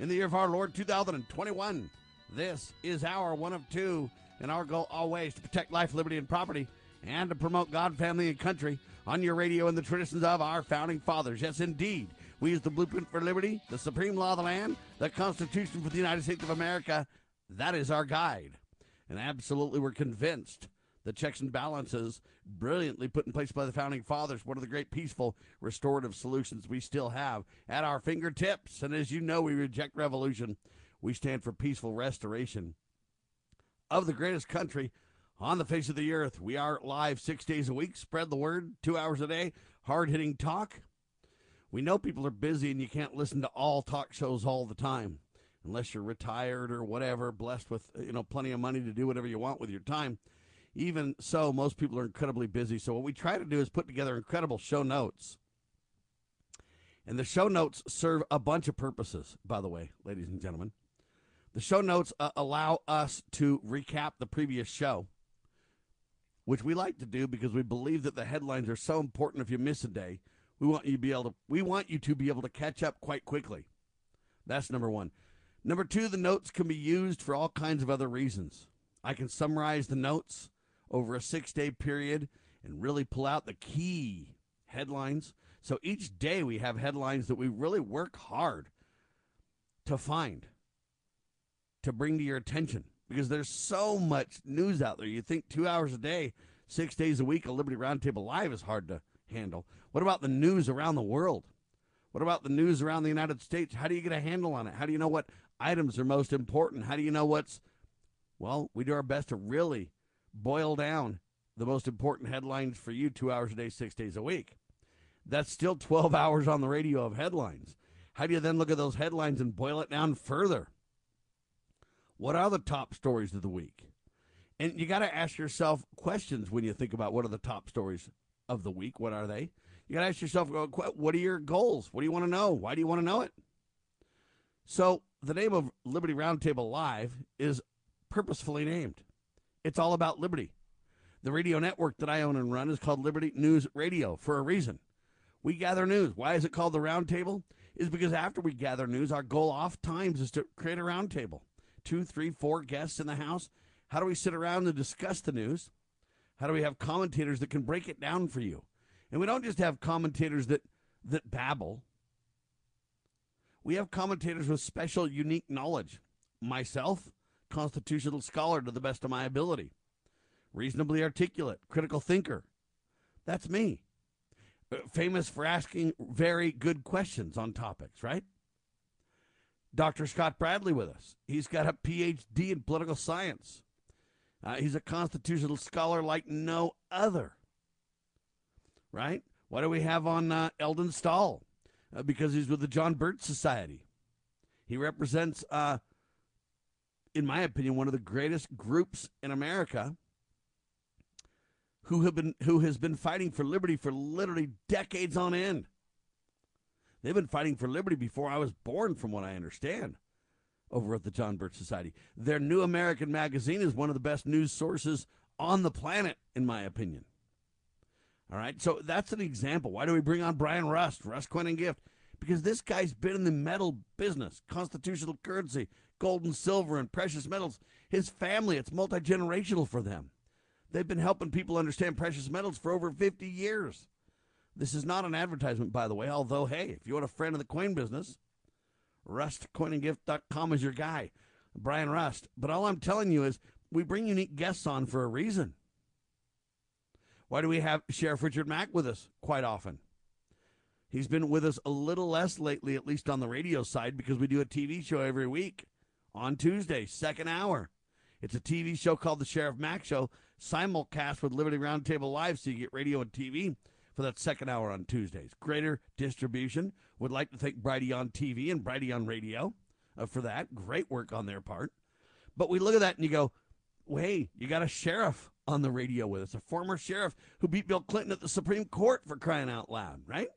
in the year of our Lord 2021. This is our one of two, and our goal always to protect life, liberty, and property, and to promote God, family, and country on your radio and the traditions of our founding fathers. Yes, indeed. We use the blueprint for liberty, the supreme law of the land, the Constitution for the United States of America. That is our guide. And absolutely, we're convinced the checks and balances brilliantly put in place by the founding fathers, one of the great peaceful restorative solutions we still have at our fingertips. And as you know, we reject revolution. We stand for peaceful restoration of the greatest country on the face of the earth. We are live six days a week. Spread the word, two hours a day, hard hitting talk. We know people are busy and you can't listen to all talk shows all the time unless you're retired or whatever, blessed with you know plenty of money to do whatever you want with your time even so, most people are incredibly busy. So, what we try to do is put together incredible show notes. And the show notes serve a bunch of purposes, by the way, ladies and gentlemen. The show notes uh, allow us to recap the previous show, which we like to do because we believe that the headlines are so important. If you miss a day, we want you to be able to we want you to be able to catch up quite quickly. That's number one. Number two, the notes can be used for all kinds of other reasons. I can summarize the notes over a six day period and really pull out the key headlines. So each day we have headlines that we really work hard to find, to bring to your attention, because there's so much news out there. You think two hours a day, six days a week, a Liberty Roundtable Live is hard to handle. What about the news around the world? What about the news around the United States? How do you get a handle on it? How do you know what items are most important? How do you know what's, well, we do our best to really boil down the most important headlines for you two hours a day, six days a week. That's still 12 hours on the radio of headlines. How do you then look at those headlines and boil it down further? What are the top stories of the week? And you got to ask yourself questions when you think about what are the top stories of the week. What are they? You got to ask yourself, uh, what are your goals? What do you want to know? Why do you want to know it? So, the name of Liberty Roundtable Live is purposefully named. It's all about liberty. The radio network that I own and run is called Liberty News Radio for a reason. We gather news. Why is it called the roundtable? Is because after we gather news, our goal oft times is to create a roundtable. Two, three, four guests in the house. How do we sit around and discuss the news? How do we have commentators that can break it down for you? And we don't just have commentators that that babble. We have commentators with special, unique knowledge. Myself, constitutional scholar to the best of my ability, reasonably articulate, critical thinker. That's me. Uh, famous for asking very good questions on topics, right? Dr. Scott Bradley with us. He's got a PhD in political science. Uh, he's a constitutional scholar like no other, right? What do we have on uh, Alan Scholl? Uh, because he's with the John Birch Society. He represents uh, in my opinion, one of the greatest groups in America who have been who has been fighting for liberty for literally decades on end. They've been fighting for liberty before I was born, from what I understand, over at the John Birch Society. Their New American Magazine is one of the best news sources on the planet, in my opinion. All right, so that's an example. Why do we bring on Brian Rust, Rust Coin and Gift? Because this guy's been in the metal business, constitutional currency, gold and silver and precious metals. His family, it's multi generational for them. They've been helping people understand precious metals for over 50 years. This is not an advertisement, by the way, although, hey, if you want a friend of the coin business, rustcoinandgift.com is your guy, Brian Rust. But all I'm telling you is we bring unique guests on for a reason. Why do we have Sheriff Richard Mack with us quite often? He's been with us a little less lately, at least on the radio side, because we do a TV show every week on Tuesday, second hour. It's a TV show called The Sheriff Mack Show, simulcast with Liberty Roundtable Live, so you get radio and TV for that second hour on Tuesdays. Greater distribution. Would like to thank Brighteon TV and Brighteon Radio, uh, for that. Great work on their part. But we look at that and you go, hey, you got a sheriff on the radio with us, a former sheriff who beat Bill Clinton at the Supreme Court for crying out loud, right?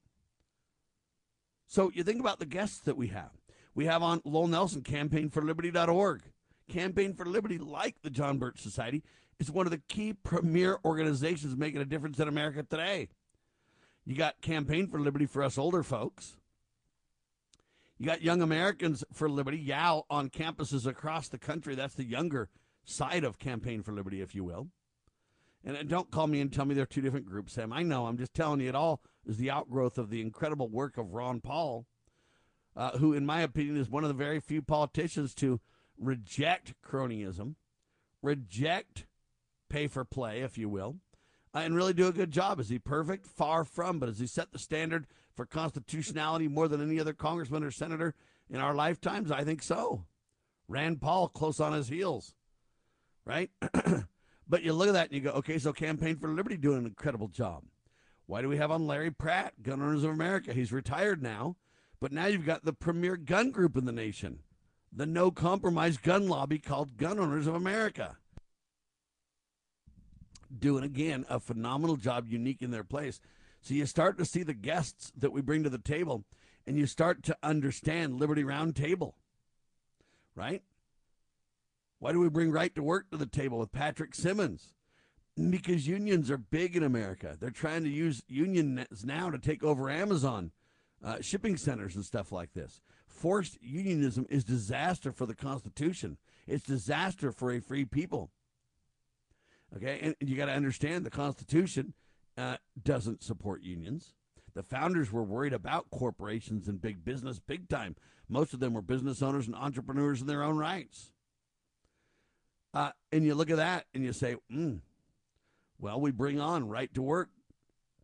So you think about the guests that we have. We have on Lowell Nelson, campaignforliberty.org. Campaign for Liberty, like the John Birch Society, is one of the key premier organizations making a difference in America today. You got Campaign for Liberty for us older folks. You got Young Americans for Liberty, YAL, on campuses across the country. That's the younger side of Campaign for Liberty, if you will. And don't call me and tell me they're two different groups, Sam. I know. I'm just telling you, it all is the outgrowth of the incredible work of Ron Paul, uh, who, in my opinion, is one of the very few politicians to reject cronyism, reject pay for play, if you will, uh, and really do a good job. Is he perfect? Far from. But has he set the standard for constitutionality more than any other congressman or senator in our lifetimes? I think so. Rand Paul close on his heels, right? but you look at that and you go, okay, so Campaign for Liberty doing an incredible job. Why do we have on Larry Pratt, Gun Owners of America? He's retired now, but now you've got the premier gun group in the nation, the no compromise gun lobby called Gun Owners of America. Doing again a phenomenal job, unique in their place. So you start to see the guests that we bring to the table, and you start to understand Liberty Roundtable, right? Why do we bring Right to Work to the table with Patrick Simmons? Because unions are big in America. They're trying to use unions now to take over Amazon uh, shipping centers and stuff like this. Forced unionism is disaster for the Constitution. It's disaster for a free people. Okay, and, you got to understand the Constitution uh, doesn't support unions. The founders were worried about corporations and big business big time. Most of them were business owners and entrepreneurs in their own rights. Uh, and you look at that and you say, hmm, well, we bring on right to work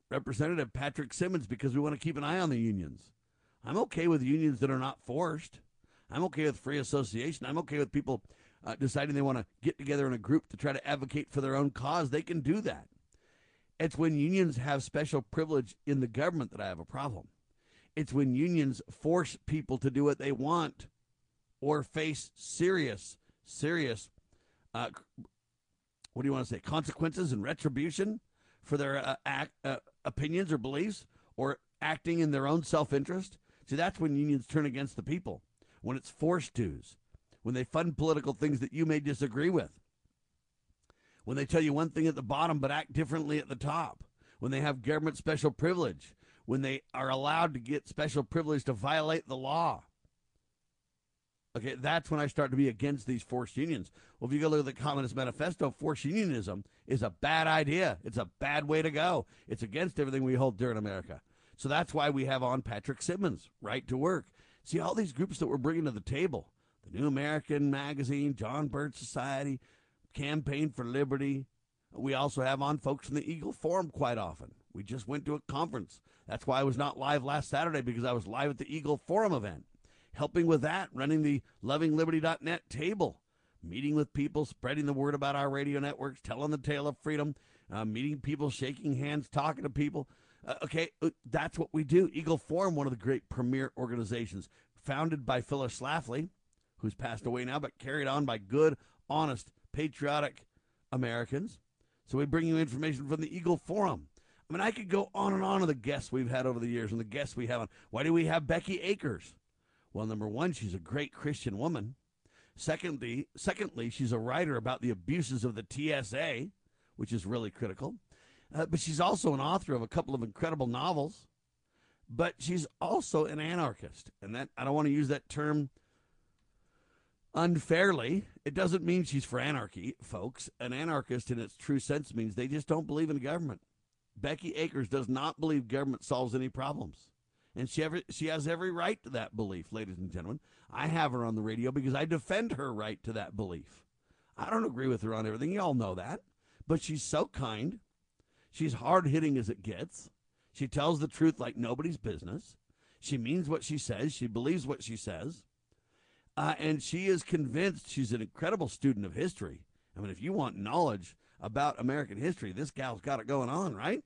Representative Patrick Simmons because we want to keep an eye on the unions. I'm okay with unions that are not forced. I'm okay with free association. I'm okay with people uh, deciding they want to get together in a group to try to advocate for their own cause. They can do that. It's when unions have special privilege in the government that I have a problem. It's when unions force people to do what they want or face serious, serious, uh, what do you want to say, consequences and retribution for their uh, act, uh, opinions or beliefs or acting in their own self interest. See, that's when unions turn against the people, when it's forced dues, when they fund political things that you may disagree with, when they tell you one thing at the bottom but act differently at the top, when they have government special privilege, when they are allowed to get special privilege to violate the law. Okay, that's when I start to be against these forced unions. Well, if you go look at the Communist Manifesto, forced unionism is a bad idea. It's a bad way to go. It's against everything we hold dear in America. So that's why we have on Patrick Simmons, Right to Work. See all these groups that we're bringing to the table the New American Magazine, John Birch Society, Campaign for Liberty. We also have on folks from the Eagle Forum quite often. We just went to a conference. That's why I was not live last Saturday because I was live at the Eagle Forum event helping with that, running the lovingliberty.net table, meeting with people, spreading the word about our radio networks, telling the tale of freedom, uh, meeting people, shaking hands, talking to people. Uh, okay, uh, that's what we do. Eagle Forum, one of the great premier organizations, founded by Phyllis Schlafly, who's passed away now, but carried on by good, honest, patriotic Americans. So we bring you information from the Eagle Forum. I mean, I could go on and on of the guests we've had over the years and the guests we have on. Why do we have Becky Akers? Well, number one, she's a great Christian woman. Secondly, secondly, she's a writer about the abuses of the TSA, which is really critical. Uh, but she's also an author of a couple of incredible novels. But she's also an anarchist, and that I don't want to use that term unfairly. It doesn't mean she's for anarchy, folks. An anarchist, in its true sense, means they just don't believe in government. Becky Akers does not believe government solves any problems. And she, ever, she has every right to that belief, ladies and gentlemen. I have her on the radio because I defend her right to that belief. I don't agree with her on everything. You all know that. But she's so kind. She's hard hitting as it gets. She tells the truth like nobody's business. She means what she says. She believes what she says. Uh, and she is convinced she's an incredible student of history. I mean, if you want knowledge about American history, this gal's got it going on, right?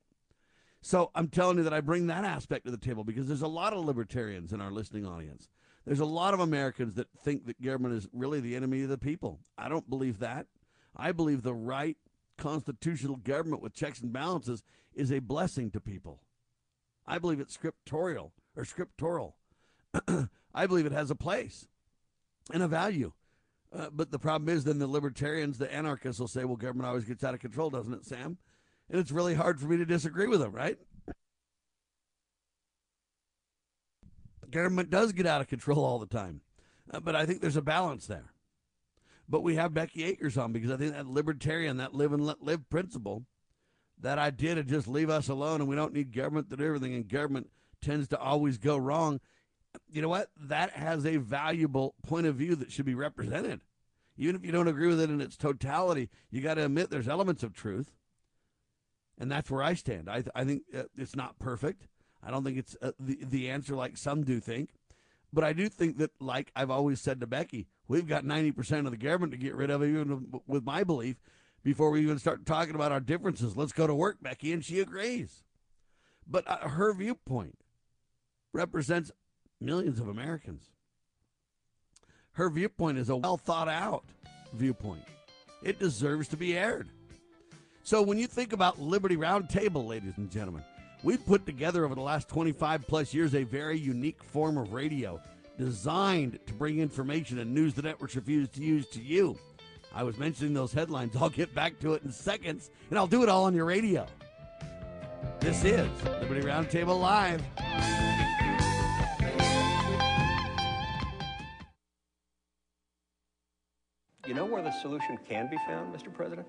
So I'm telling you that I bring that aspect to the table because there's a lot of libertarians in our listening audience. There's a lot of Americans that think that government is really the enemy of the people. I don't believe that. I believe the right constitutional government with checks and balances is a blessing to people. I believe it's scriptorial or scriptural. I believe it has a place and a value. Uh, but the problem is, then the libertarians, the anarchists will say, well, government always gets out of control, doesn't it, Sam? And it's really hard for me to disagree with them, right? Government does get out of control all the time. Uh, but I think there's a balance there. But we have Becky Akers on because I think that libertarian, that live and let live principle, that idea to just leave us alone and we don't need government to do everything, and government tends to always go wrong. You know what? That has a valuable point of view that should be represented. Even if you don't agree with it in its totality, you got to admit there's elements of truth. And that's where I stand. I, I think uh, it's not perfect. I don't think it's uh, the, the answer like some do think. But I do think that, like I've always said to Becky, we've got 90% of the government to get rid of, even with my belief, before we even start talking about our differences. Let's go to work, Becky. And she agrees. But uh, her viewpoint represents millions of Americans. Her viewpoint is a well thought out viewpoint. It deserves to be aired. So when you think about Liberty Roundtable, ladies and gentlemen, we've put together over the last 25 plus years a very unique form of radio designed to bring information and news the networks refuse to use to you. I was mentioning those headlines. I'll get back to it in seconds, and I'll do it all on your radio. This is Liberty Roundtable Live. You know where the solution can be found, Mr. President?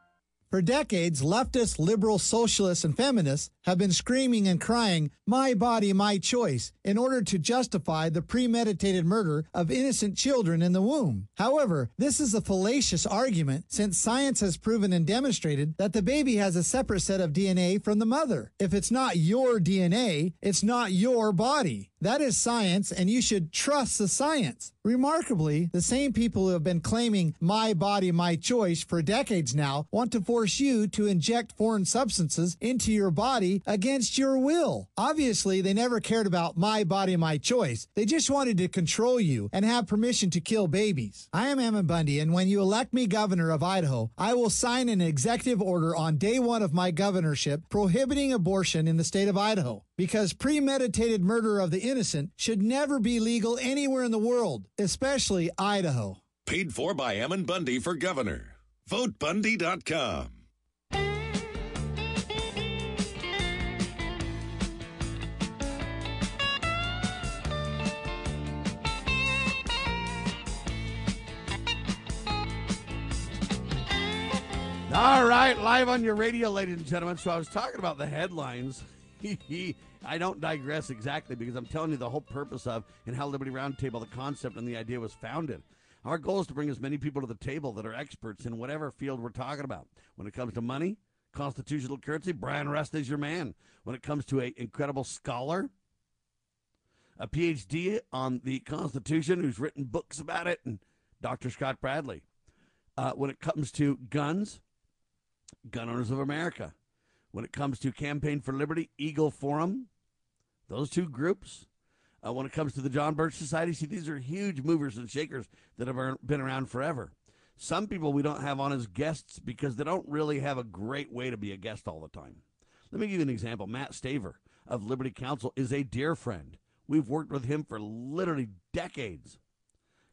For decades, leftist, liberal, socialists, and feminists have been screaming and crying, My body, my choice, in order to justify the premeditated murder of innocent children in the womb. However, this is a fallacious argument since science has proven and demonstrated that the baby has a separate set of DNA from the mother. If it's not your DNA, it's not your body. That is science, and you should trust the science. Remarkably, the same people who have been claiming my body, my choice for decades now want to force you to inject foreign substances into your body against your will. Obviously, they never cared about my body, my choice. They just wanted to control you and have permission to kill babies. I am Ammon Bundy, and when you elect me governor of Idaho, I will sign an executive order on day one of my governorship prohibiting abortion in the state of Idaho because premeditated murder of the innocent should never be legal anywhere in the world, especially Idaho. Paid for by Ammon Bundy for governor. VoteBundy.com. All right, live on your radio, ladies and gentlemen. So I was talking about the headlines. I don't digress exactly because I'm telling you the whole purpose of and how Liberty Roundtable, the concept and the idea was founded. Our goal is to bring as many people to the table that are experts in whatever field we're talking about. When it comes to money, constitutional currency, Brian Rust is your man. When it comes to an incredible scholar, a PhD on the Constitution who's written books about it, and Dr. Scott Bradley. Uh, when it comes to guns, Gun Owners of America. When it comes to Campaign for Liberty, Eagle Forum, those two groups. Uh, when it comes to the John Birch Society, see, these are huge movers and shakers that have been around forever. Some people we don't have on as guests because they don't really have a great way to be a guest all the time. Let me give you an example. Matt Staver of Liberty Counsel is a dear friend. We've worked with him for literally decades.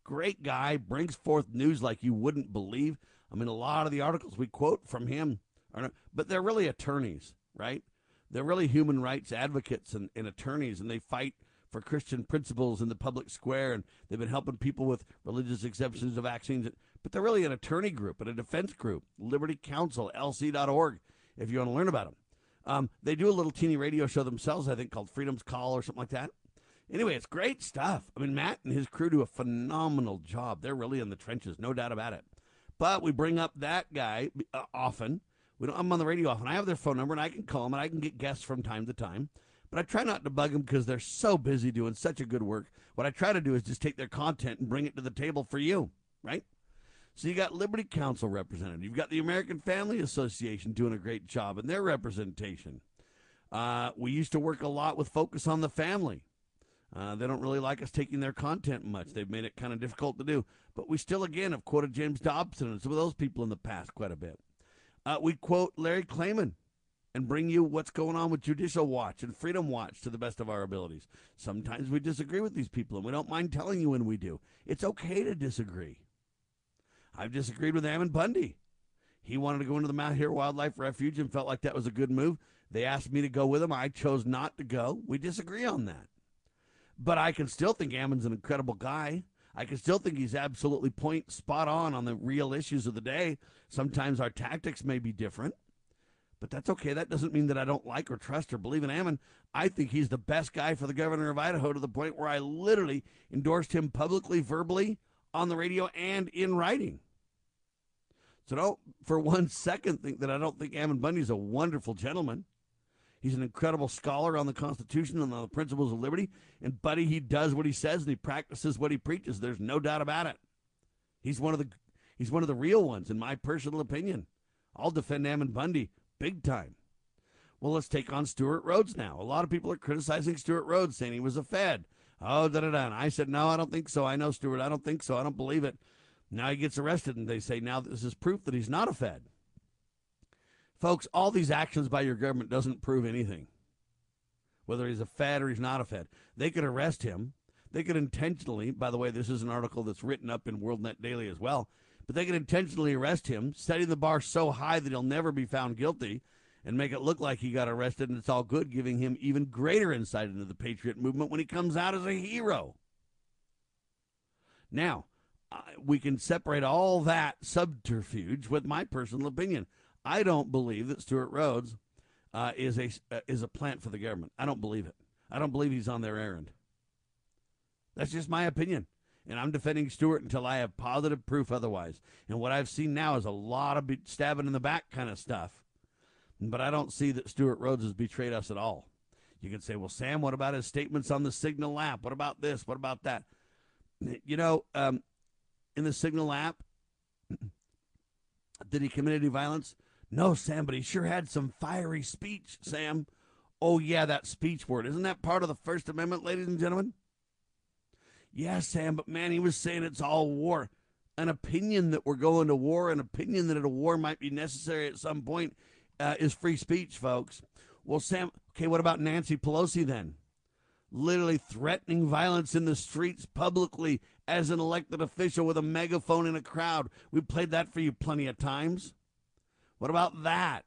Great guy, brings forth news like you wouldn't believe. I mean, a lot of the articles we quote from him are, not, but they're really attorneys, right? They're really human rights advocates and, and attorneys, and they fight for Christian principles in the public square, and they've been helping people with religious exemptions of vaccines. But they're really an attorney group and a defense group. Liberty Counsel, LC.org, if you want to learn about them. Um, they do a little teeny radio show themselves, I think, called Freedom's Call or something like that. Anyway, it's great stuff. I mean, Matt and his crew do a phenomenal job. They're really in the trenches, no doubt about it. But we bring up that guy uh, often. We don't, I'm on the radio often. I have their phone number and I can call them and I can get guests from time to time. But I try not to bug them because they're so busy doing such a good work. What I try to do is just take their content and bring it to the table for you, right? So you got Liberty Counsel represented. You've got the American Family Association doing a great job in their representation. Uh, we used to work a lot with Focus on the Family. Uh, they don't really like us taking their content much. They've made it kind of difficult to do. But we still, again, have quoted James Dobson and some of those people in the past quite a bit. Uh, we quote Larry Klayman and bring you what's going on with Judicial Watch and Freedom Watch to the best of our abilities. Sometimes we disagree with these people, and we don't mind telling you when we do. It's okay to disagree. I've disagreed with Ammon Bundy. He wanted to go into the Malheur Wildlife Refuge and felt like that was a good move. They asked me to go with him. I chose not to go. We disagree on that. But I can still think Ammon's an incredible guy. I can still think he's absolutely point spot on on the real issues of the day. Sometimes our tactics may be different. But that's okay. That doesn't mean that I don't like or trust or believe in Ammon. I think he's the best guy for the governor of Idaho to the point where I literally endorsed him publicly, verbally, on the radio, and in writing. So don't for one second think that I don't think Ammon Bundy's a wonderful gentleman. He's an incredible scholar on the Constitution and on the principles of liberty. And buddy, he does what he says and he practices what he preaches. There's no doubt about it. He's one of the he's one of the real ones, in my personal opinion. I'll defend Ammon Bundy big time. Well, let's take on Stewart Rhodes now. A lot of people are criticizing Stewart Rhodes, saying he was a Fed. Oh, da da da. And I said, no, I don't think so. I know Stewart. I don't think so. I don't believe it. Now he gets arrested, and they say now this is proof that he's not a Fed. Folks, all these actions by your government doesn't prove anything. Whether he's a Fed or he's not a Fed, they could arrest him. They could intentionally. By the way, this is an article that's written up in WorldNet Daily as well but they can intentionally arrest him, setting the bar so high that he'll never be found guilty, and make it look like he got arrested and it's all good, giving him even greater insight into the Patriot movement when he comes out as a hero. Now, we can separate all that subterfuge with my personal opinion. I don't believe that Stewart Rhodes uh, is a uh, is a plant for the government. I don't believe it. I don't believe he's on their errand. That's just my opinion and I'm defending Stewart until I have positive proof otherwise. And what I've seen now is a lot of stabbing in the back kind of stuff. But I don't see that Stewart Rhodes has betrayed us at all. You can say, well, Sam, what about his statements on the Signal app? What about this? What about that? You know, um, in the Signal app, did he commit any violence? No, Sam, but he sure had some fiery speech, Sam. Oh, yeah, that speech word. Isn't that part of the First Amendment, ladies and gentlemen? Yeah, Sam, but man, he was saying it's all war. An opinion that we're going to war, an opinion that a war might be necessary at some point uh, is free speech, folks. Well, Sam, okay, what about Nancy Pelosi then? Literally threatening violence in the streets publicly as an elected official with a megaphone in a crowd. We played that for you plenty of times. What about that?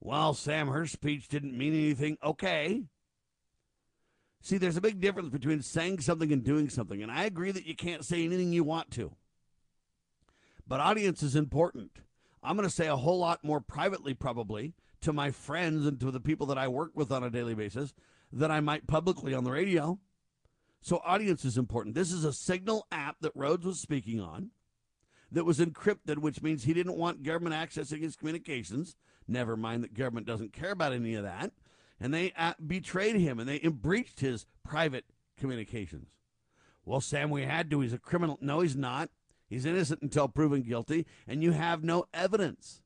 Well, Sam, her speech didn't mean anything. Okay. See, there's a big difference between saying something and doing something. And I agree that you can't say anything you want to. But audience is important. I'm going to say a whole lot more privately, probably, to my friends and to the people that I work with on a daily basis than I might publicly on the radio. So, audience is important. This is a signal app that Rhodes was speaking on that was encrypted, which means he didn't want government accessing his communications. Never mind that government doesn't care about any of that and they uh, betrayed him and they breached his private communications. Well, Sam, we had to. He's a criminal. No, he's not. He's innocent until proven guilty, and you have no evidence.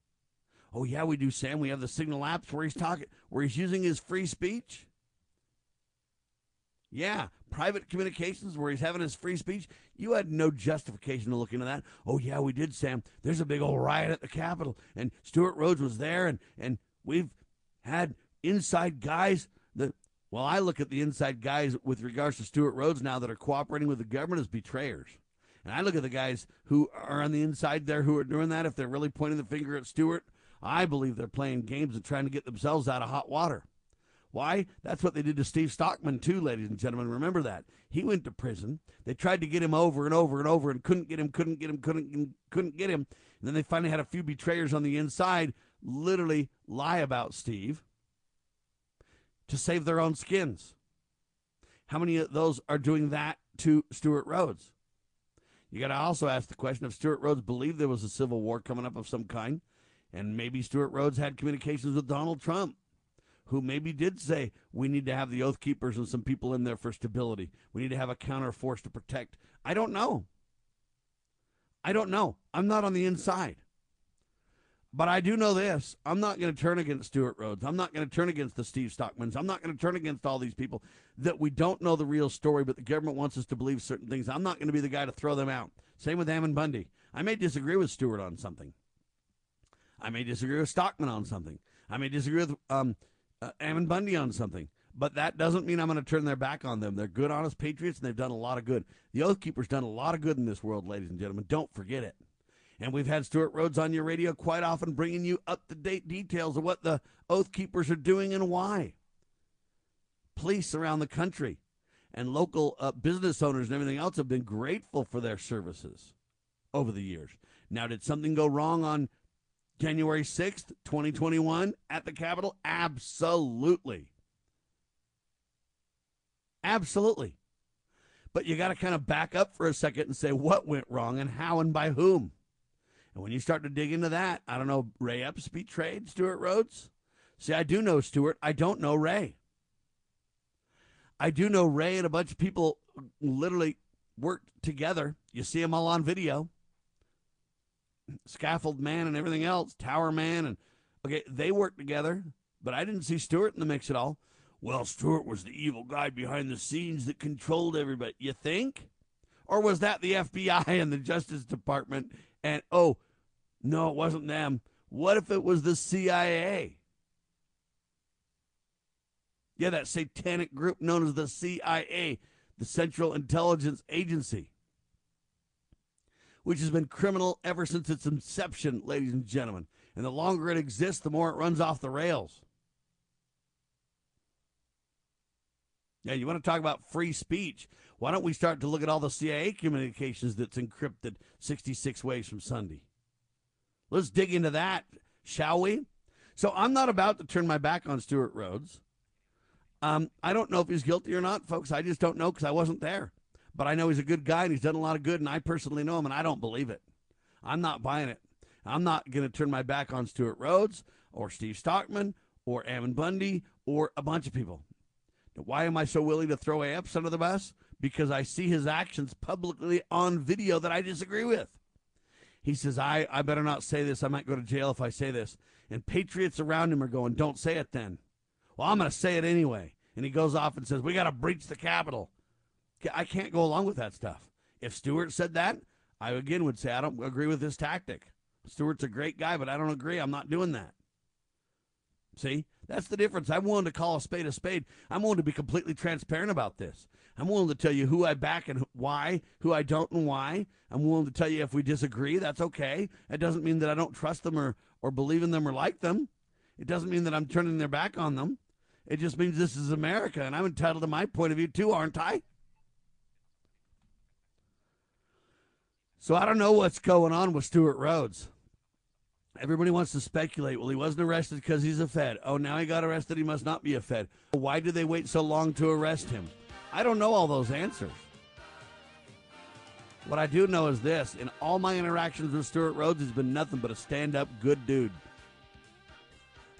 Oh, yeah, we do, Sam. We have the signal apps where he's talking, where he's using his free speech. Yeah, private communications where he's having his free speech. You had no justification to look into that. Oh, yeah, we did, Sam. There's a big old riot at the Capitol, and Stewart Rhodes was there, and, and we've had inside guys that well, I look at the inside guys with regards to Stewart Rhodes now that are cooperating with the government as betrayers. And I look at the guys who are on the inside there who are doing that. If they're really pointing the finger at Stewart, I believe they're playing games and trying to get themselves out of hot water. Why? That's what they did to Steve Stockman, too, ladies and gentlemen. Remember that. He went to prison. They tried to get him over and over and over and couldn't get him, couldn't get him, couldn't, couldn't get him. And then they finally had a few betrayers on the inside literally lie about Steve to save their own skins. How many of those are doing that to Stewart Rhodes? You got to also ask the question if Stewart Rhodes believed there was a civil war coming up of some kind, and maybe Stewart Rhodes had communications with Donald Trump who maybe did say we need to have the oath keepers and some people in there for stability. We need to have a counter force to protect. I don't know. I don't know. I'm not on the inside. But I do know this. I'm not going to turn against Stewart Rhodes. I'm not going to turn against the Steve Stockmans. I'm not going to turn against all these people that we don't know the real story, but the government wants us to believe certain things. I'm not going to be the guy to throw them out. Same with Ammon Bundy. I may disagree with Stewart on something. I may disagree with Stockman on something. I may disagree with um, uh, Ammon Bundy on something. But that doesn't mean I'm going to turn their back on them. They're good, honest patriots, and they've done a lot of good. The Oath Keeper's done a lot of good in this world, ladies and gentlemen. Don't forget it. And we've had Stewart Rhodes on your radio quite often bringing you up to date details of what the Oath Keepers are doing and why. Police around the country and local uh, business owners and everything else have been grateful for their services over the years. Now, did something go wrong on January 6th, 2021 at the Capitol? Absolutely. Absolutely. But you got to kind of back up for a second and say what went wrong and how and by whom. And when you start to dig into that, I don't know, Ray Epps betrayed Stewart Rhodes? See, I do know Stewart. I don't know Ray. I do know Ray and a bunch of people literally worked together. You see them all on video scaffold man and everything else, tower man, and okay, they worked together, but I didn't see Stewart in the mix at all. Well, Stewart was the evil guy behind the scenes that controlled everybody. You think? Or was that the FBI and the Justice Department? And oh, no, it wasn't them. What if it was the CIA? Yeah, that satanic group known as the CIA, the Central Intelligence Agency which has been criminal ever since its inception, ladies and gentlemen. And the longer it exists, the more it runs off the rails. Yeah, you want to talk about free speech? Why don't we start to look at all the CIA communications that's encrypted 66 ways from Sunday? Let's dig into that, shall we? So I'm not about to turn my back on Stewart Rhodes. Um, I don't know if he's guilty or not, folks. I just don't know because I wasn't there. But I know he's a good guy and he's done a lot of good, and I personally know him, and I don't believe it. I'm not buying it. I'm not going to turn my back on Stewart Rhodes or Steve Stockman or Ammon Bundy or a bunch of people. Now, why am I so willing to throw Epps under the bus? Because I see his actions publicly on video that I disagree with. He says, I, I better not say this. I might go to jail if I say this. And patriots around him are going, Don't say it then. Well, I'm going to say it anyway. And he goes off and says, We got to breach the Capitol. I can't go along with that stuff. If Stewart said that, I again would say I don't agree with this tactic. Stewart's a great guy, but I don't agree. I'm not doing that. See, that's the difference. I'm willing to call a spade a spade. I'm willing to be completely transparent about this. I'm willing to tell you who I back and why, who I don't and why. I'm willing to tell you if we disagree, that's okay. It doesn't mean that I don't trust them or, or believe in them or like them. It doesn't mean that I'm turning their back on them. It just means this is America and I'm entitled to my point of view too, aren't I? So I don't know what's going on with Stewart Rhodes. Everybody wants to speculate. Well, he wasn't arrested because he's a Fed. Oh, now he got arrested. He must not be a Fed. Why did they wait so long to arrest him? I don't know all those answers. What I do know is this in all my interactions with Stewart Rhodes, he's been nothing but a stand up good dude.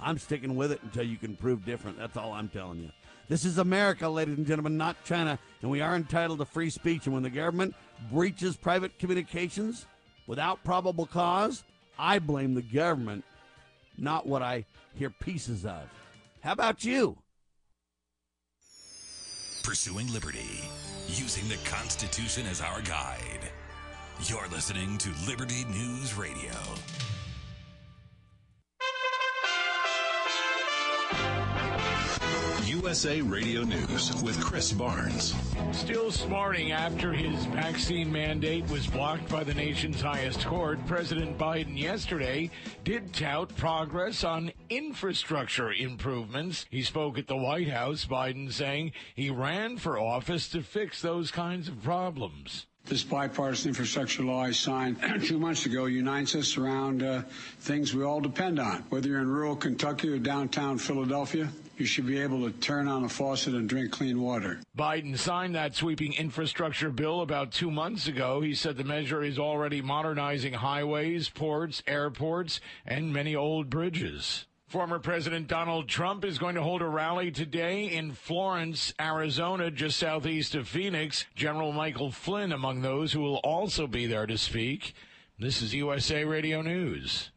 I'm sticking with it until you can prove different. That's all I'm telling you. This is America, ladies and gentlemen, not China, and we are entitled to free speech. And when the government breaches private communications without probable cause, I blame the government, not what I hear pieces of. How about you? Pursuing liberty, using the Constitution as our guide. You're listening to Liberty News Radio. USA Radio News with Chris Barnes. Still smarting after his vaccine mandate was blocked by the nation's highest court, President Biden yesterday did tout progress on infrastructure improvements. He spoke at the White House, Biden saying he ran for office to fix those kinds of problems. This bipartisan infrastructure law I signed two months ago unites us around uh, things we all depend on. Whether you're in rural Kentucky or downtown Philadelphia, you should be able to turn on a faucet and drink clean water. Biden signed that sweeping infrastructure bill about two months ago. He said the measure is already modernizing highways, ports, airports, and many old bridges. Former President Donald Trump is going to hold a rally today in Florence, Arizona, just southeast of Phoenix. General Michael Flynn among those who will also be there to speak. This is USA Radio News.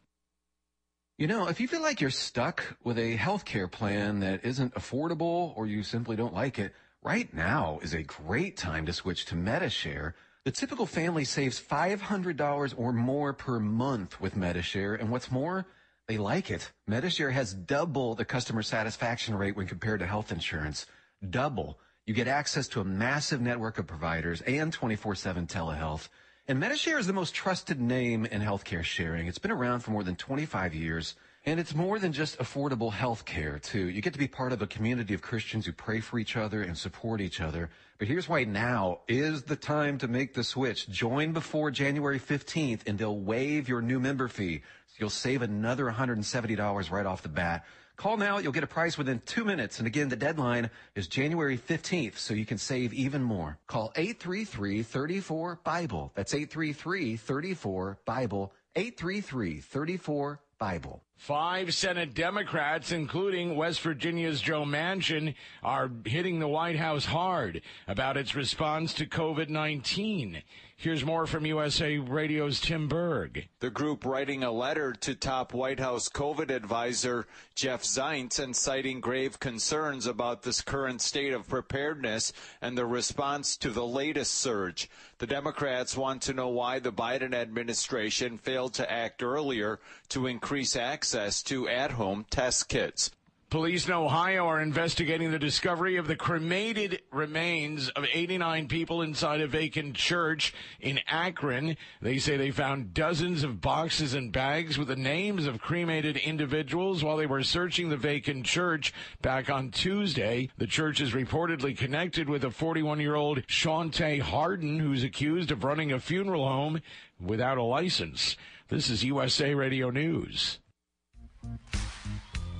You know, if you feel like you're stuck with a healthcare plan that isn't affordable or you simply don't like it, right now is a great time to switch to Medi-Share. The typical family saves $500 or more per month with Medi-Share, and what's more, they like it. Medi-Share has double the customer satisfaction rate when compared to health insurance. Double. You get access to a massive network of providers and 24-7 telehealth. And Medi-Share is the most trusted name in healthcare sharing. It's been around for more than 25 years. And it's more than just affordable health care, too. You get to be part of a community of Christians who pray for each other and support each other. But here's why now is the time to make the switch. Join before January 15th and they'll waive your new member fee. So you'll save another $170 right off the bat. Call now. You'll get a price within two minutes. And again, the deadline is January 15th, so you can save even more. Call 833-34-BIBLE. That's 833-34-BIBLE. 833-34-BIBLE. Five Senate Democrats, including West Virginia's Joe Manchin, are hitting the White House hard about its response to COVID 19. Here's more from USA Radio's Tim Berg. The group writing a letter to top White House COVID advisor Jeff Zients and citing grave concerns about this current state of preparedness and the response to the latest surge. The Democrats want to know why the Biden administration failed to act earlier to increase access to at home test kits. Police in Ohio are investigating the discovery of the cremated remains of 89 people inside a vacant church in Akron. They say they found dozens of boxes and bags with the names of cremated individuals while they were searching the vacant church back on Tuesday. The church is reportedly connected with a 41 year old Shawntae Harden who's accused of running a funeral home without a license. This is USA Radio News.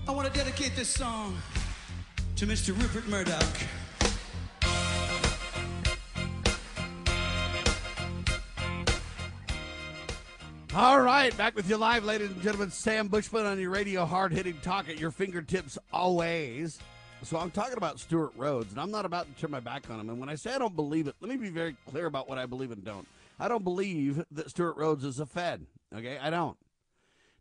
I want to dedicate this song to Mr. Rupert Murdoch. All right, back with you live, ladies and gentlemen. Sam Bushman on your radio, hard hitting talk at your fingertips always. So I'm talking about Stewart Rhodes, and I'm not about to turn my back on him. And when I say I don't believe it, let me be very clear about what I believe and don't. I don't believe that Stewart Rhodes is a Fed. Okay, I don't.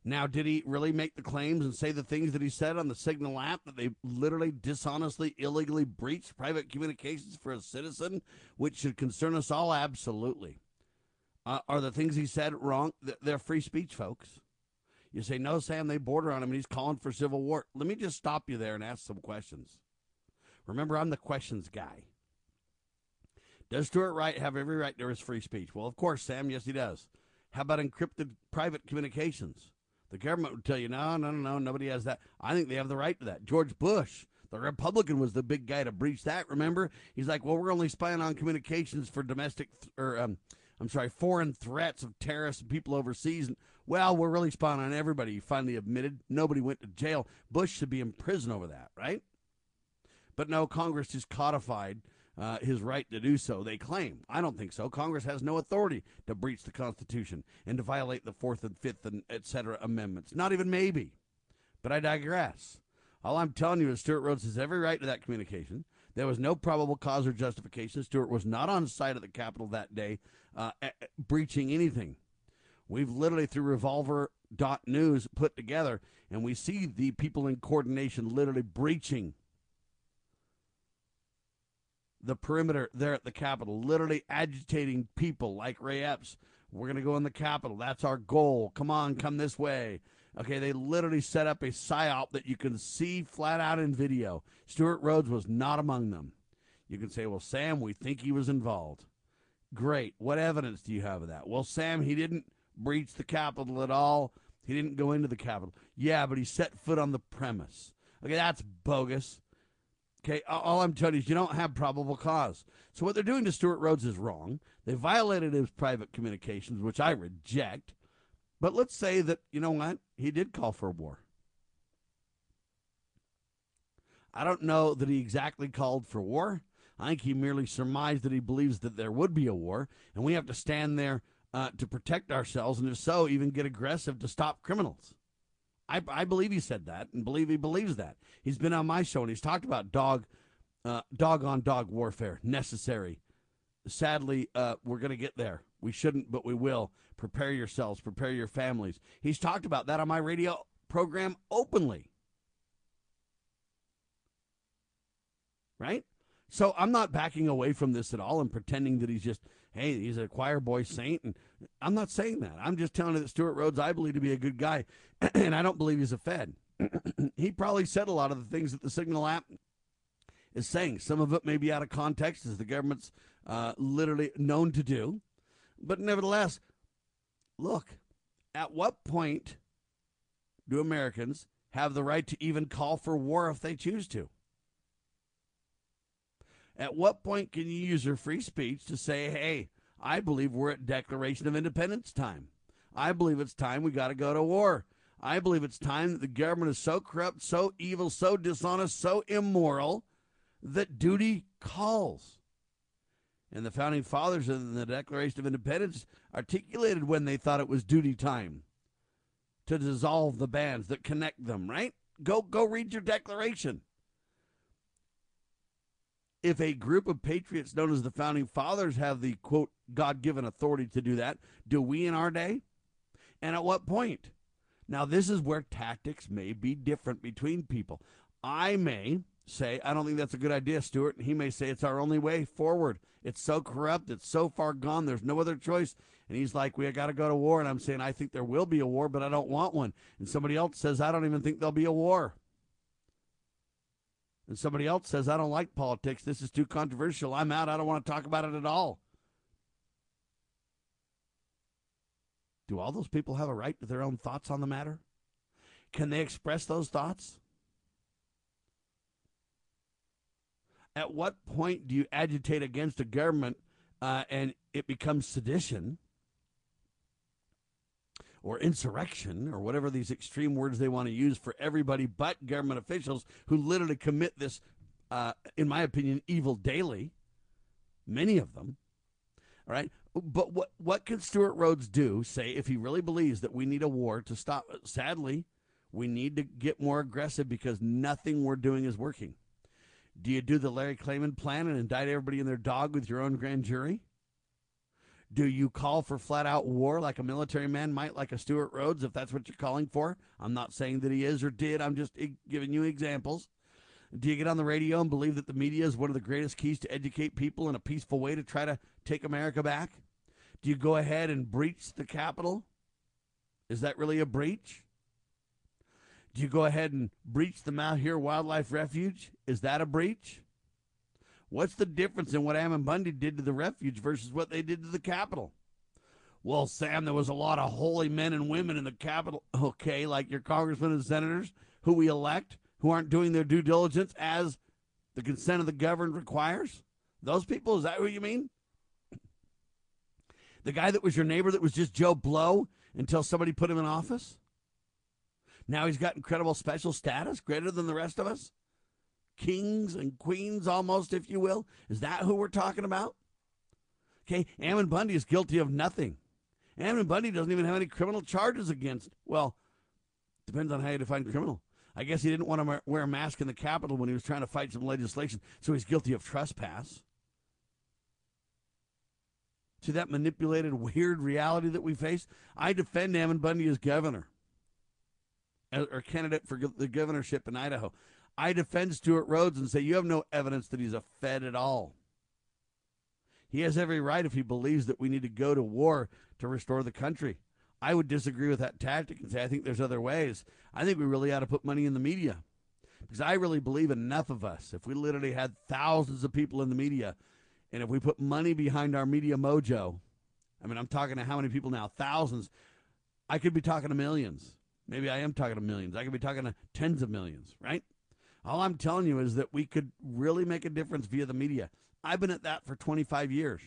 Now, did he really make the claims and say the things that he said on the Signal app that they literally dishonestly, illegally breached private communications for a citizen, which should concern us all? Absolutely. Uh, are the things he said wrong? They're free speech, folks. You say, no, Sam, they border on him and he's calling for civil war. Let me just stop you there and ask some questions. Remember, I'm the questions guy. Does Stewart Wright have every right to his free speech? Well, of course, Sam. Yes, he does. How about encrypted private communications? The government would tell you, no, no, no, no, nobody has that. I think they have the right to that. George Bush, the Republican, was the big guy to breach that. Remember? He's like, well, we're only spying on communications for domestic th- or um, I'm sorry, foreign threats of terrorists and people overseas. And, well, we're really spying on everybody. He finally admitted nobody went to jail. Bush should be in prison over that, right? But no, Congress just codified uh, his right to do so, they claim. I don't think so. Congress has no authority to breach the Constitution and to violate the Fourth and Fifth and et cetera amendments. Not even maybe. But I digress. All I'm telling you is Stewart Rhodes has every right to that communication. There was no probable cause or justification. Stewart was not on site at the Capitol that day, uh, breaching anything. We've literally, through Revolver.news, put together, and we see the people in coordination literally breaching the perimeter there at the Capitol, literally agitating people like Ray Epps. We're going to go in the Capitol. That's our goal. Come on, come this way. Okay, they literally set up a psyop that you can see flat out in video. Stewart Rhodes was not among them. You can say, well, Sam, we think he was involved. Great. What evidence do you have of that? Well, Sam, he didn't breach the Capitol at all. He didn't go into the Capitol. Yeah, but he set foot on the premise. Okay, that's bogus. Okay, all I'm telling you is you don't have probable cause. So what they're doing to Stewart Rhodes is wrong. They violated his private communications, which I reject. But let's say that, you know what? He did call for war. I don't know that he exactly called for war. I think he merely surmised that he believes that there would be a war, and we have to stand there uh, to protect ourselves, and if so, even get aggressive to stop criminals. I, I believe he said that, and believe he believes that. He's been on my show, and he's talked about dog, uh, dog on dog warfare necessary. Sadly, uh, we're going to get there. We shouldn't, but we will. Prepare yourselves, prepare your families. He's talked about that on my radio program openly. Right? So I'm not backing away from this at all and pretending that he's just, hey, he's a choir boy saint. And I'm not saying that. I'm just telling you that Stewart Rhodes I believe to be a good guy, and I don't believe he's a Fed. he probably said a lot of the things that the Signal app is saying. Some of it may be out of context, as the government's uh, literally known to do. But nevertheless, look, at what point do Americans have the right to even call for war if they choose to? At what point can you use your free speech to say, hey, I believe we're at Declaration of Independence time? I believe it's time we got to go to war. I believe it's time that the government is so corrupt, so evil, so dishonest, so immoral that duty calls. And the founding fathers in the Declaration of Independence articulated when they thought it was duty time to dissolve the bands that connect them, right? Go go read your declaration if a group of patriots known as the founding fathers have the quote God given authority to do that, do we in our day? And at what point? Now, this is where tactics may be different between people. I may say, I don't think that's a good idea, Stewart. And he may say it's our only way forward. It's so corrupt. It's so far gone. There's no other choice. And he's like, we got to go to war. And I'm saying, I think there will be a war, but I don't want one. And somebody else says, I don't even think there'll be a war and somebody else says, I don't like politics, this is too controversial, I'm out, I don't want to talk about it at all. Do all those people have a right to their own thoughts on the matter? Can they express those thoughts? At what point do you agitate against a government uh, and it becomes sedition? Or insurrection or whatever these extreme words they want to use for everybody but government officials who literally commit this, uh, in my opinion, evil daily. Many of them. All right. But what, what can Stewart Rhodes do, say, if he really believes that we need a war to stop? Sadly, we need to get more aggressive because nothing we're doing is working. Do you do the Larry Klayman plan and indict everybody and their dog with your own grand jury? Do you call for flat out war like a military man might, like a Stewart Rhodes, if that's what you're calling for? I'm not saying that he is or did. I'm just giving you examples. Do you get on the radio and believe that the media is one of the greatest keys to educate people in a peaceful way to try to take America back? Do you go ahead and breach the Capitol? Is that really a breach? Do you go ahead and breach the Malheur Wildlife Refuge? Is that a breach? What's the difference in what Ammon Bundy did to the refuge versus what they did to the Capitol? Well, Sam, there was a lot of holy men and women in the Capitol. Okay, like your congressmen and senators who we elect who aren't doing their due diligence as the consent of the governed requires? Those people, is that what you mean? The guy that was your neighbor that was just Joe Blow until somebody put him in office? Now he's got incredible special status, greater than the rest of us? Kings and queens, almost, if you will? Is that who we're talking about? Okay, Ammon Bundy is guilty of nothing. Ammon Bundy doesn't even have any criminal charges against. Well, depends on how you define criminal. I guess he didn't want to wear a mask in the Capitol when he was trying to fight some legislation, so he's guilty of trespass. See that manipulated, weird reality that we face? I defend Ammon Bundy as governor or candidate for the governorship in Idaho. I defend Stewart Rhodes and say you have no evidence that he's a Fed at all. He has every right if he believes that we need to go to war to restore the country. I would disagree with that tactic and say I think there's other ways. I think we really ought to put money in the media because I really believe enough of us, if we literally had thousands of people in the media, and if we put money behind our media mojo, I mean, I'm talking to how many people now? Thousands. I could be talking to millions. Maybe I am talking to millions. I could be talking to tens of millions, right? All I'm telling you is that we could really make a difference via the media. I've been at that for 25 years.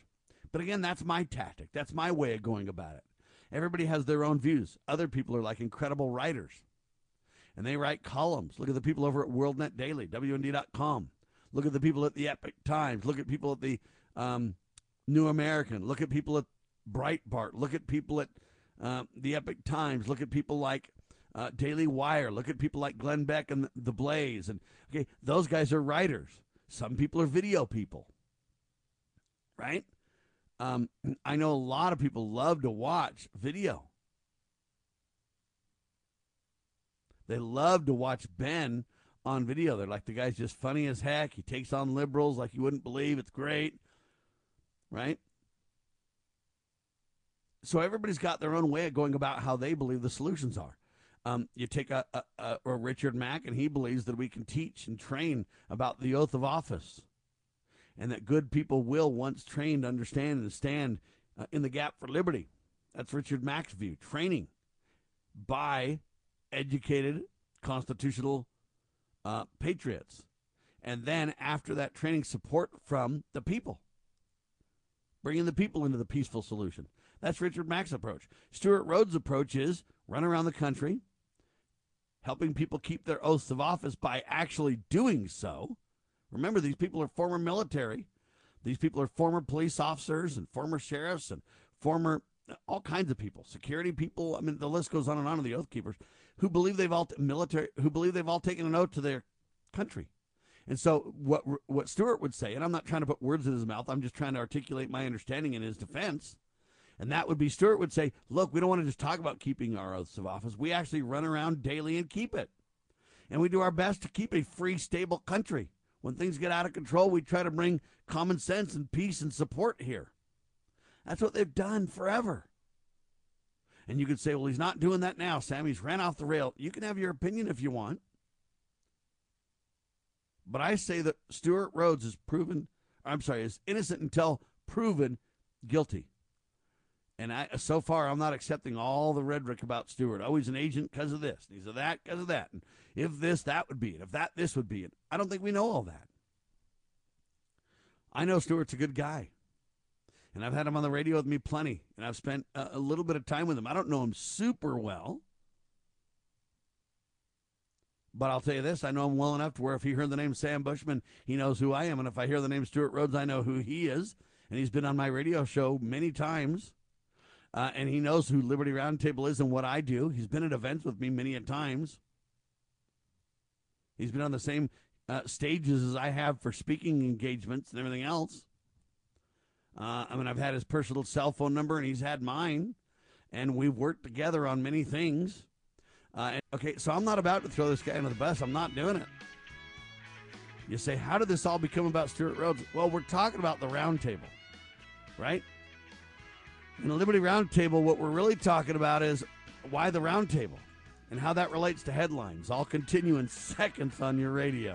But again, that's my tactic. That's my way of going about it. Everybody has their own views. Other people are like incredible writers. And they write columns. Look at the people over at WorldNet Daily, WND.com. Look at the people at the Epoch Times. Look at people at the um, New American. Look at people at Breitbart. Look at people at uh, the Epoch Times. Look at people like uh, Daily Wire. Look at people like Glenn Beck and The Blaze. And okay, those guys are writers. Some people are video people, right? Um, I know a lot of people love to watch video. They love to watch Ben on video. They're like, the guy's just funny as heck. He takes on liberals like you wouldn't believe. It's great, right? So everybody's got their own way of going about how they believe the solutions are. Um, you take a, a, a, Richard Mack, and he believes that we can teach and train about the oath of office, and that good people will, once trained, understand and stand uh, in the gap for liberty. That's Richard Mack's view. Training by educated constitutional uh, patriots, and then after that training, support from the people, bringing the people into the peaceful solution. That's Richard Mack's approach. Stewart Rhodes' approach is run around the country helping people keep their oaths of office by actually doing so. Remember, these people are former military. These people are former police officers and former sheriffs and former all kinds of people, security people. I mean, the list goes on and on of the oath keepers who believe they've all military who believe they've all taken an oath to their country. And so, what what Stewart would say, and I'm not trying to put words in his mouth. I'm just trying to articulate my understanding in his defense. And that would be Stewart would say, look, we don't want to just talk about keeping our oaths of office. We actually run around daily and keep it. And we do our best to keep a free, stable country. When things get out of control, we try to bring common sense and peace and support here. That's what they've done forever. And you could say, well, he's not doing that now, Sam. He's ran off the rail. You can have your opinion if you want. But I say that Stewart Rhodes is proven, I'm sorry, is innocent until proven guilty. And I, so far, I'm not accepting all the rhetoric about Stewart. Oh, he's an agent because of this. He's a that because of that. And if this, that would be it. If that, this would be it. I don't think we know all that. I know Stewart's a good guy. And I've had him on the radio with me plenty. And I've spent a, a little bit of time with him. I don't know him super well. But I'll tell you this I know him well enough to where if he heard the name Sam Bushman, he knows who I am. And if I hear the name Stewart Rhodes, I know who he is. And he's been on my radio show many times uh, and he knows who Liberty Roundtable is and what I do. He's been at events with me many a times. He's been on the same uh, stages as I have for speaking engagements and everything else. Uh, I mean, I've had his personal cell phone number and he's had mine, and we've worked together on many things. Uh, and, okay, so I'm not about to throw this guy under the bus. I'm not doing it. You say, how did this all become about Stewart Rhodes? Well, we're talking about the roundtable, right? In the Liberty Roundtable, what we're really talking about is why the roundtable and how that relates to headlines. I'll continue in seconds on your radio.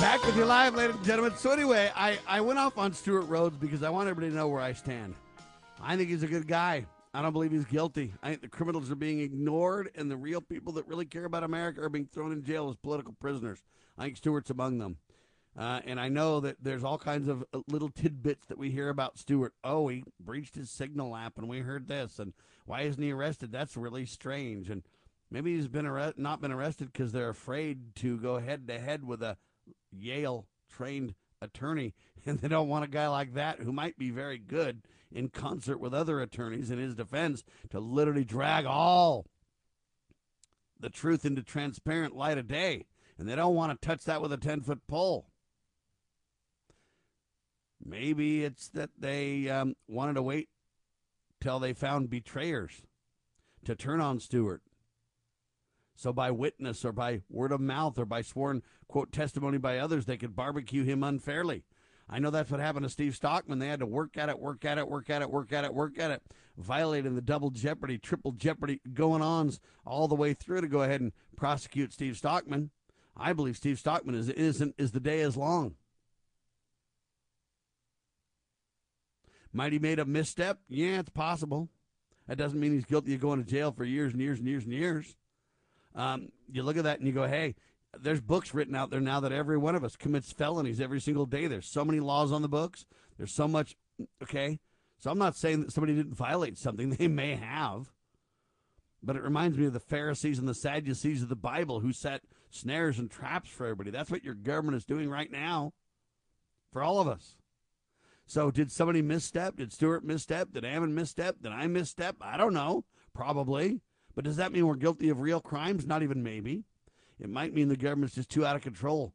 Back with you live, ladies and gentlemen. So anyway, I, I went off on Stewart Rhodes because I want everybody to know where I stand. I think he's a good guy. I don't believe he's guilty. I think the criminals are being ignored, and the real people that really care about America are being thrown in jail as political prisoners. I think Stewart's among them. Uh, and I know that there's all kinds of uh, little tidbits that we hear about Stewart. Oh, he breached his signal app, and we heard this. And why isn't he arrested? That's really strange. And maybe he's been arre- not been arrested because they're afraid to go head to head with a Yale trained attorney, and they don't want a guy like that who might be very good in concert with other attorneys in his defense to literally drag all the truth into transparent light of day. And they don't want to touch that with a 10 foot pole. Maybe it's that they um, wanted to wait till they found betrayers to turn on Stewart. So by witness or by word of mouth or by sworn quote testimony by others, they could barbecue him unfairly. I know that's what happened to Steve Stockman. They had to work at it, work at it, work at it, work at it, work at it, violating the double jeopardy, triple jeopardy going ons all the way through to go ahead and prosecute Steve Stockman. I believe Steve Stockman is innocent as the day is long. Might he made a misstep? Yeah, it's possible. That doesn't mean he's guilty of going to jail for years and years and years and years. Um, you look at that and you go, hey, there's books written out there now that every one of us commits felonies every single day. There's so many laws on the books. There's so much, okay? So I'm not saying that somebody didn't violate something. They may have. But it reminds me of the Pharisees and the Sadducees of the Bible who set snares and traps for everybody. That's what your government is doing right now for all of us. So did somebody misstep? Did Stewart misstep? Did Ammon misstep? Did I misstep? I don't know. Probably. But does that mean we're guilty of real crimes? Not even maybe. It might mean the government's just too out of control,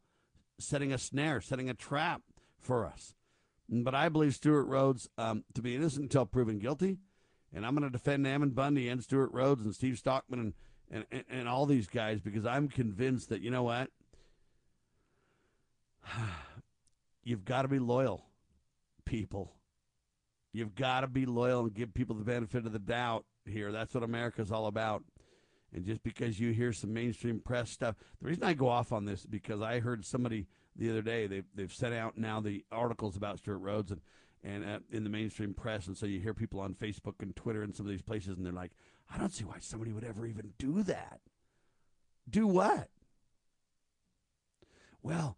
setting a snare, setting a trap for us. But I believe Stewart Rhodes um, to be innocent until proven guilty. And I'm going to defend Ammon Bundy and Stewart Rhodes and Steve Stockman and, and, and, and all these guys because I'm convinced that, you know what? You've got to be loyal, people. You've got to be loyal and give people the benefit of the doubt here. That's what America's all about. And just because you hear some mainstream press stuff, the reason I go off on this is because I heard somebody the other day. They've they've sent out now the articles about Stewart Rhodes and and uh, in the mainstream press, and so you hear people on Facebook and Twitter and some of these places, and they're like, I don't see why somebody would ever even do that. Do what? Well,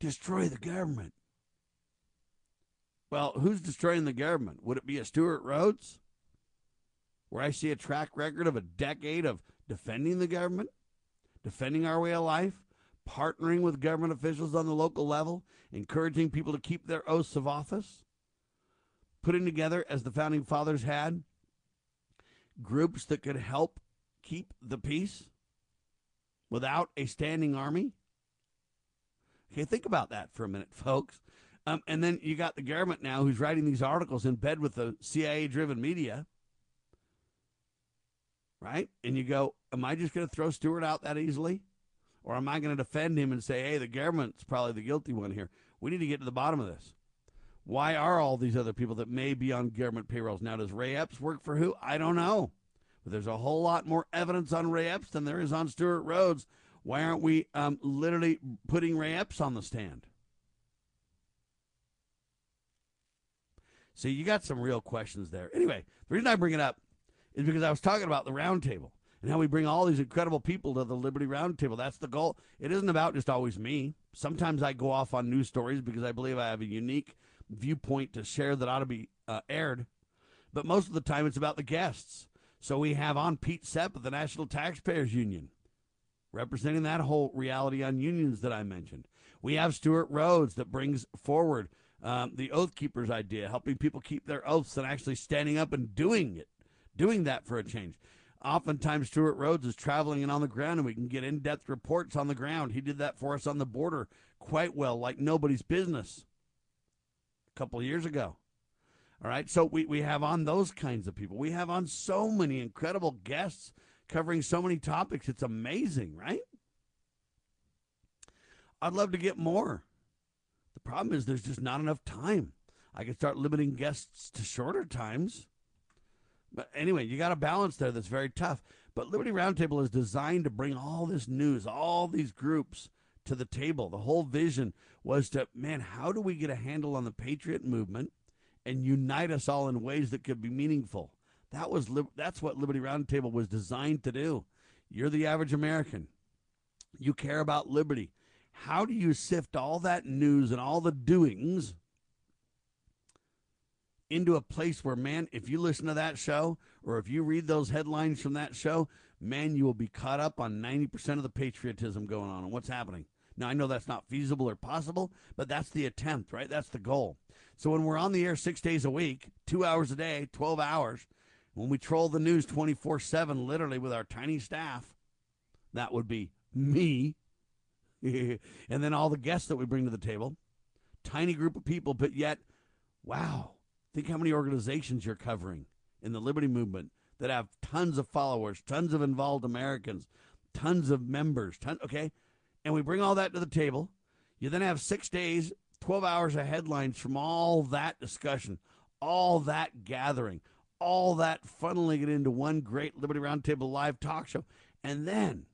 destroy the government. Well, who's destroying the government? Would it be a Stewart Rhodes? where I see a track record of a decade of defending the government, defending our way of life, partnering with government officials on the local level, encouraging people to keep their oaths of office, putting together, as the founding fathers had, groups that could help keep the peace without a standing army. Okay, think about that for a minute, folks. Um, and then you got the government now who's writing these articles in bed with the CIA driven media right? And you go, am I just going to throw Stewart out that easily? Or am I going to defend him and say, hey, the government's probably the guilty one here? We need to get to the bottom of this. Why are all these other people that may be on government payrolls? Now, does Ray Epps work for who? I don't know. But there's a whole lot more evidence on Ray Epps than there is on Stewart Rhodes. Why aren't we um, literally putting Ray Epps on the stand? See, you got some real questions there. Anyway, the reason I bring it up is because I was talking about the roundtable and how we bring all these incredible people to the Liberty Roundtable. That's the goal. It isn't about just always me. Sometimes I go off on news stories because I believe I have a unique viewpoint to share that ought to be uh, aired. But most of the time, it's about the guests. So we have on Pete Sepp of the National Taxpayers Union, representing that whole reality on unions that I mentioned. We have Stewart Rhodes that brings forward um, the Oath Keepers idea, helping people keep their oaths and actually standing up and doing it, doing that for a change. Oftentimes, Stewart Rhodes is traveling and on the ground, and we can get in depth reports on the ground. He did that for us on the border quite well, like nobody's business a couple of years ago. All right, so we, we have on those kinds of people. We have on so many incredible guests covering so many topics. It's amazing, right? I'd love to get more. The problem is there's just not enough time. I could start limiting guests to shorter times. But anyway, you got a balance there that's very tough. But Liberty Roundtable is designed to bring all this news, all these groups to the table. The whole vision was to, man, how do we get a handle on the patriot movement and unite us all in ways that could be meaningful? That was that's what Liberty Roundtable was designed to do. You're the average American. You care about liberty. How do you sift all that news and all the doings into a place where, man, if you listen to that show or if you read those headlines from that show, man, you will be caught up on 90% of the patriotism going on and what's happening. Now, I know that's not feasible or possible, but that's the attempt, right? That's the goal. So when we're on the air six days a week, two hours a day, 12 hours, when we troll the news 24 7, literally with our tiny staff, that would be me. and then all the guests that we bring to the table. Tiny group of people, but yet, wow, think how many organizations you're covering in the liberty movement that have tons of followers, tons of involved Americans, tons of members, ton, okay? And we bring all that to the table. You then have six days, 12 hours of headlines from all that discussion, all that gathering, all that funneling it into one great Liberty Roundtable live talk show. And then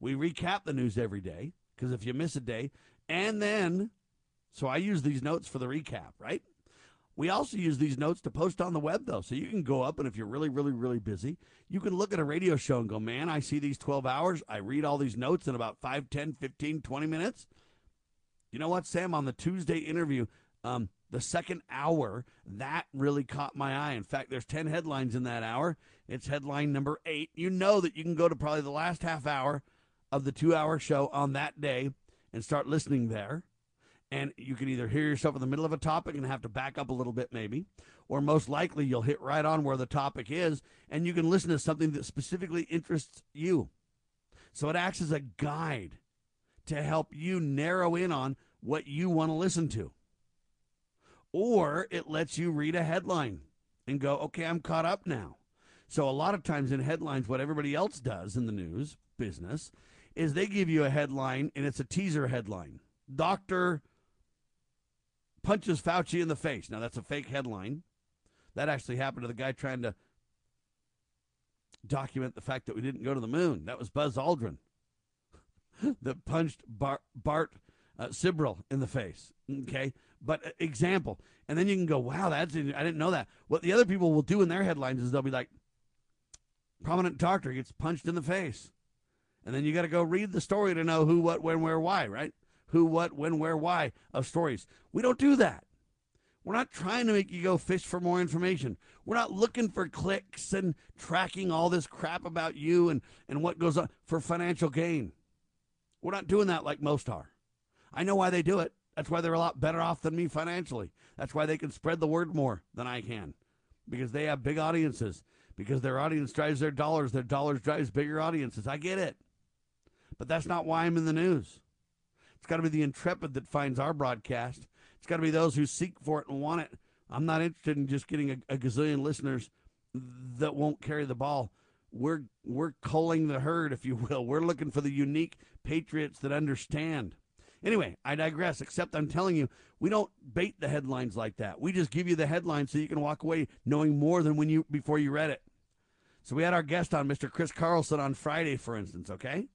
we recap the news every day because if you miss a day, and then, so I use these notes for the recap, right? We also use these notes to post on the web, though. So you can go up, and if you're really, really, really busy, you can look at a radio show and go, man, I see these 12 hours. I read all these notes in about 5, 10, 15, 20 minutes. You know what, Sam? On the Tuesday interview, um, the second hour, that really caught my eye. In fact, there's 10 headlines in that hour. It's headline number eight. You know that you can go to probably the last half hour of the two hour show on that day and start listening there. And you can either hear yourself in the middle of a topic and have to back up a little bit, maybe, or most likely you'll hit right on where the topic is and you can listen to something that specifically interests you. So it acts as a guide to help you narrow in on what you want to listen to. Or it lets you read a headline and go, okay, I'm caught up now. So a lot of times in headlines, what everybody else does in the news business is they give you a headline and it's a teaser headline. Doctor punches Fauci in the face. Now that's a fake headline. That actually happened to the guy trying to document the fact that we didn't go to the moon. That was Buzz Aldrin that punched Bart, Bart uh, Sibrel in the face. Okay, but uh, example, and then you can go, "Wow, that's I didn't know that." What the other people will do in their headlines is they'll be like, "Prominent doctor gets punched in the face," and then you got to go read the story to know who, what, when, where, why, right? Who, what, when, where, why of stories. We don't do that. We're not trying to make you go fish for more information. We're not looking for clicks and tracking all this crap about you and, and what goes on for financial gain. We're not doing that like most are. I know why they do it. That's why they're a lot better off than me financially. That's why they can spread the word more than I can because they have big audiences. Because their audience drives their dollars, their dollars drives bigger audiences. I get it. But that's not why I'm in the news. It's got to be the intrepid that finds our broadcast. It's got to be those who seek for it and want it. I'm not interested in just getting a, a gazillion listeners that won't carry the ball. we're we're culling the herd, if you will. We're looking for the unique patriots that understand. Anyway, I digress, except I'm telling you, we don't bait the headlines like that. We just give you the headlines so you can walk away knowing more than when you before you read it. So we had our guest on, Mr. Chris Carlson, on Friday, for instance, okay?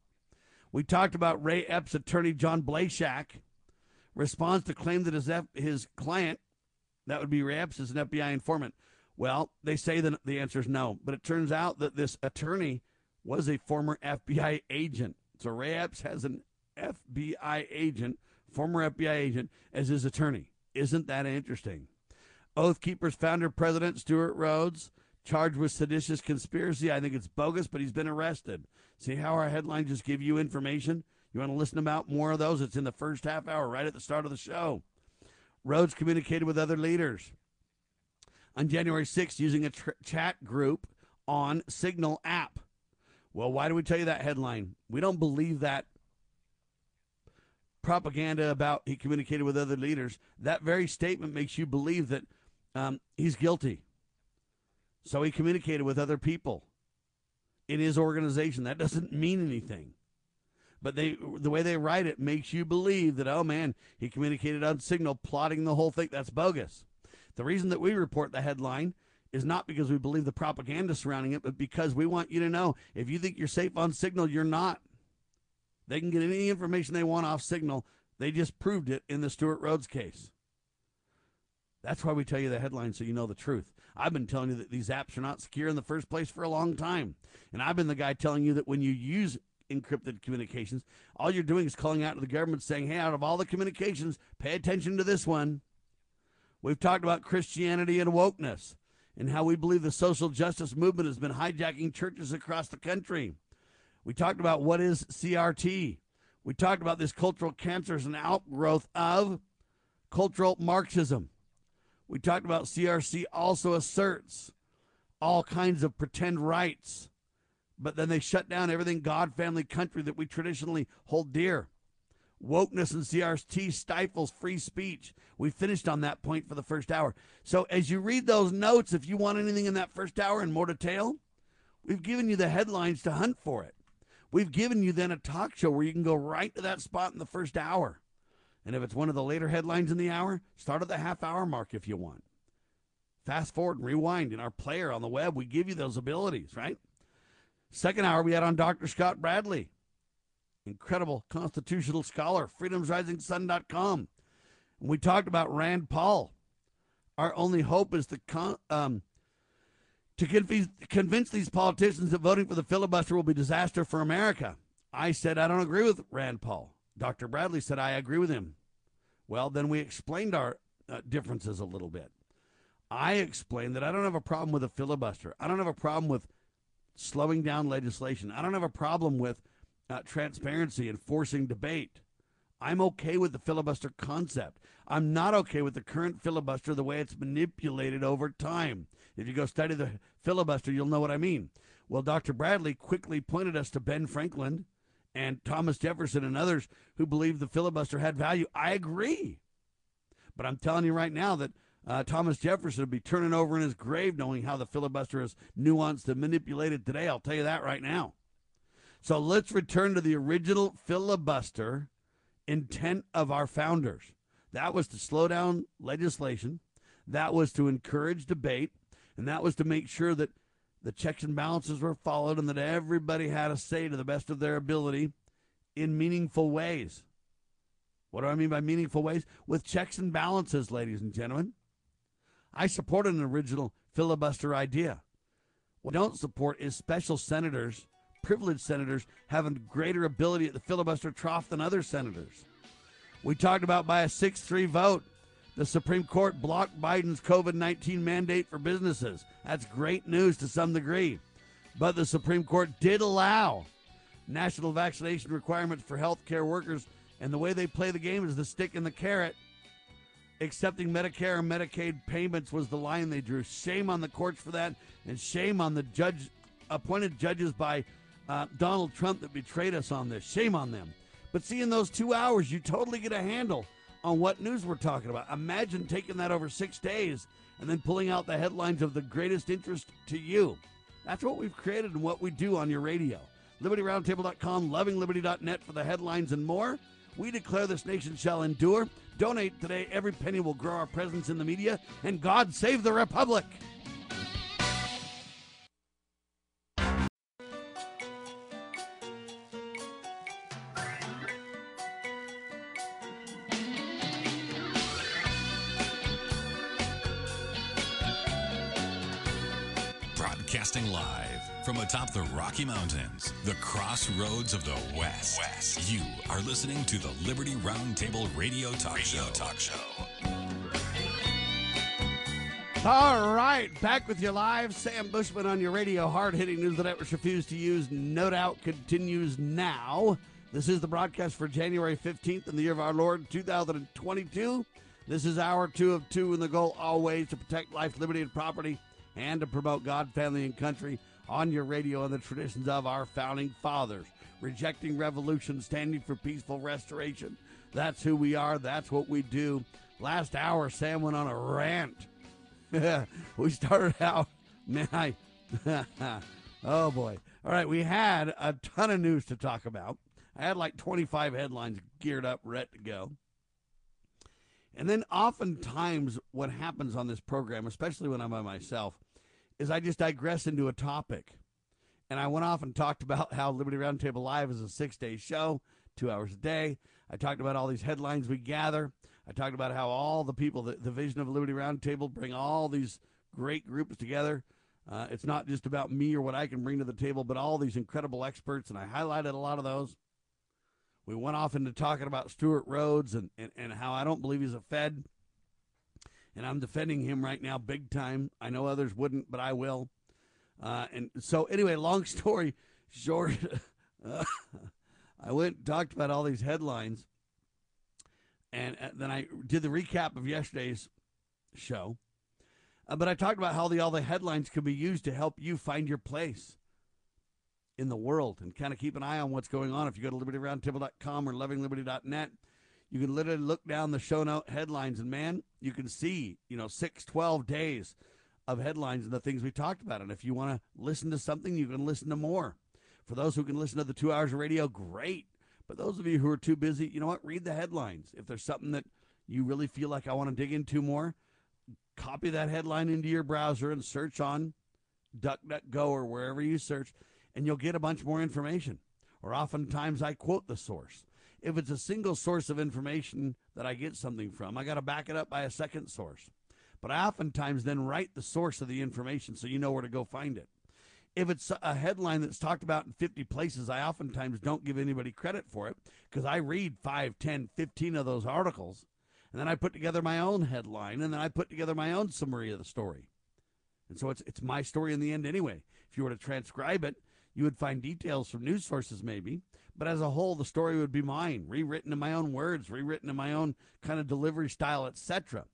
We talked about Ray Epps' attorney, John Blayshak, responds to claim that his, F- his client, that would be Ray Epps, is an FBI informant. Well, they say that the answer is no, but it turns out that this attorney was a former FBI agent. So Ray Epps has an FBI agent, former FBI agent, as his attorney. Isn't that interesting? Oath Keepers founder President Stewart Rhodes charged with seditious conspiracy. I think it's bogus, but he's been arrested. See how our headlines just give you information? You want to listen about more of those? It's in the first half hour, right at the start of the show. Rhodes communicated with other leaders on January 6th using a tr- chat group on Signal app. Well, why do we tell you that headline? We don't believe that propaganda about he communicated with other leaders. That very statement makes you believe that um, he's guilty. So he communicated with other people in his organization. That doesn't mean anything. But they the way they write it makes you believe that, oh man, he communicated on Signal, plotting the whole thing. That's bogus. The reason that we report the headline is not because we believe the propaganda surrounding it, but because we want you to know if you think you're safe on Signal, you're not. They can get any information they want off Signal. They just proved it in the Stewart Rhodes case. That's why we tell you the headline so you know the truth. I've been telling you that these apps are not secure in the first place for a long time. And I've been the guy telling you that when you use encrypted communications, all you're doing is calling out to the government saying, hey, out of all the communications, pay attention to this one. We've talked about Christianity and wokeness and how we believe the social justice movement has been hijacking churches across the country. We talked about what is CRT. We talked about this cultural cancer as an outgrowth of cultural Marxism. We talked about CRC also asserts all kinds of pretend rights, but then they shut down everything God, family, country that we traditionally hold dear. Wokeness and CRT stifles free speech. We finished on that point for the first hour. So as you read those notes, if you want anything in that first hour in more detail, we've given you the headlines to hunt for it. We've given you then a talk show where you can go right to that spot in the first hour. And if it's one of the later headlines in the hour, start at the half hour mark if you want. Fast forward and rewind in our player on the web. We give you those abilities, right? Second hour, we had on Dr. Scott Bradley, incredible constitutional scholar, freedomsrisingsun.com. And we talked about Rand Paul. Our only hope is to um, to convince, convince these politicians that voting for the filibuster will be disaster for America. I said I don't agree with Rand Paul. Dr. Bradley said I agree with him. Well, then we explained our uh, differences a little bit. I explained that I don't have a problem with a filibuster. I don't have a problem with slowing down legislation. I don't have a problem with uh, transparency and forcing debate. I'm okay with the filibuster concept. I'm not okay with the current filibuster the way it's manipulated over time. If you go study the filibuster, you'll know what I mean. Well, Dr. Bradley quickly pointed us to Ben Franklin and Thomas Jefferson and others who believed the filibuster had value. I agree. But I'm telling you right now that uh, Thomas Jefferson would be turning over in his grave knowing how the filibuster is nuanced and manipulated today. I'll tell you that right now. So let's return to the original filibuster intent of our founders. That was to slow down legislation, that was to encourage debate, and that was to make sure that the checks and balances were followed and that everybody had a say to the best of their ability in meaningful ways. What do I mean by meaningful ways? With checks and balances, ladies and gentlemen. I support an original filibuster idea. What I don't support is special senators, privileged senators, having greater ability at the filibuster trough than other senators. We talked about by a 6 3 vote, the Supreme Court blocked Biden's COVID 19 mandate for businesses. That's great news to some degree. But the Supreme Court did allow national vaccination requirements for healthcare workers, and the way they play the game is the stick and the carrot. Accepting Medicare and Medicaid payments was the line they drew. Shame on the courts for that, and shame on the judge appointed judges by uh, Donald Trump that betrayed us on this. Shame on them. But see, in those two hours, you totally get a handle on what news we're talking about. Imagine taking that over six days and then pulling out the headlines of the greatest interest to you. That's what we've created and what we do on your radio. LibertyRoundtable.com, lovingliberty.net for the headlines and more. We declare this nation shall endure. Donate today. Every penny will grow our presence in the media. And God save the Republic. Broadcasting live from atop the Rocky Mountains, the crossroads of the West. West. You are listening to the Liberty Roundtable Radio Talk radio Show. Talk Show. All right, back with you live. Sam Bushman on your radio. Hard hitting news the networks refuse to use. No doubt continues now. This is the broadcast for January 15th in the year of our Lord 2022. This is hour two of two, and the goal always to protect life, liberty, and property and to promote God, family, and country on your radio and the traditions of our founding fathers. Rejecting revolution, standing for peaceful restoration. That's who we are. That's what we do. Last hour, Sam went on a rant. we started out, man, I, oh boy. All right, we had a ton of news to talk about. I had like 25 headlines geared up, ready to go. And then oftentimes what happens on this program, especially when I'm by myself, is I just digress into a topic. And I went off and talked about how Liberty Roundtable Live is a six day show, two hours a day. I talked about all these headlines we gather. I talked about how all the people, the, the vision of Liberty Roundtable, bring all these great groups together. Uh, it's not just about me or what I can bring to the table, but all these incredible experts, and I highlighted a lot of those. We went off into talking about Stewart Rhodes and, and, and how I don't believe he's a Fed and I'm defending him right now big time. I know others wouldn't, but I will. Uh, and so, anyway, long story short, uh, I went and talked about all these headlines, and uh, then I did the recap of yesterday's show. Uh, but I talked about how the, all the headlines can be used to help you find your place in the world and kind of keep an eye on what's going on. If you go to libertyroundtable.com or lovingliberty.net, you can literally look down the show note headlines, and man, you can see, you know, six, 12 days of headlines and the things we talked about. And if you want to listen to something, you can listen to more. For those who can listen to the two hours of radio, great. But those of you who are too busy, you know what? Read the headlines. If there's something that you really feel like I want to dig into more, copy that headline into your browser and search on DuckDuckGo or wherever you search, and you'll get a bunch more information. Or oftentimes I quote the source if it's a single source of information that I get something from, I got to back it up by a second source. But I oftentimes then write the source of the information so you know where to go find it. If it's a headline that's talked about in 50 places, I oftentimes don't give anybody credit for it because I read 5, 10, 15 of those articles and then I put together my own headline and then I put together my own summary of the story. And so it's it's my story in the end anyway. If you were to transcribe it, you would find details from news sources maybe, but as a whole, the story would be mine, rewritten in my own words, rewritten in my own kind of delivery style, etc.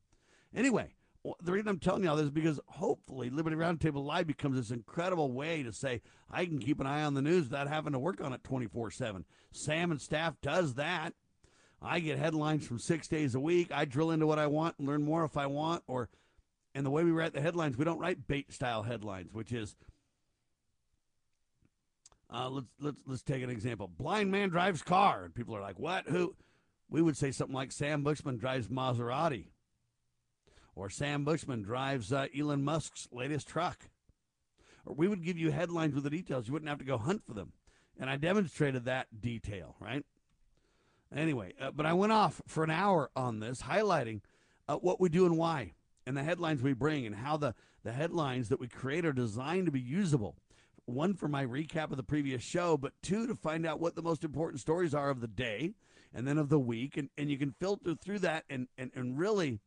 Anyway, the reason I'm telling you all this is because hopefully Liberty Roundtable Live becomes this incredible way to say I can keep an eye on the news without having to work on it 24 7. Sam and staff does that. I get headlines from six days a week. I drill into what I want and learn more if I want. Or, and the way we write the headlines, we don't write bait style headlines, which is uh, let's let's let's take an example. Blind man drives car, and people are like, "What? Who?" We would say something like Sam Bushman drives Maserati, or Sam Bushman drives uh, Elon Musk's latest truck, or we would give you headlines with the details. You wouldn't have to go hunt for them, and I demonstrated that detail, right? Anyway, uh, but I went off for an hour on this, highlighting uh, what we do and why, and the headlines we bring, and how the the headlines that we create are designed to be usable one for my recap of the previous show, but two to find out what the most important stories are of the day and then of the week. And, and you can filter through that. And, and, and really,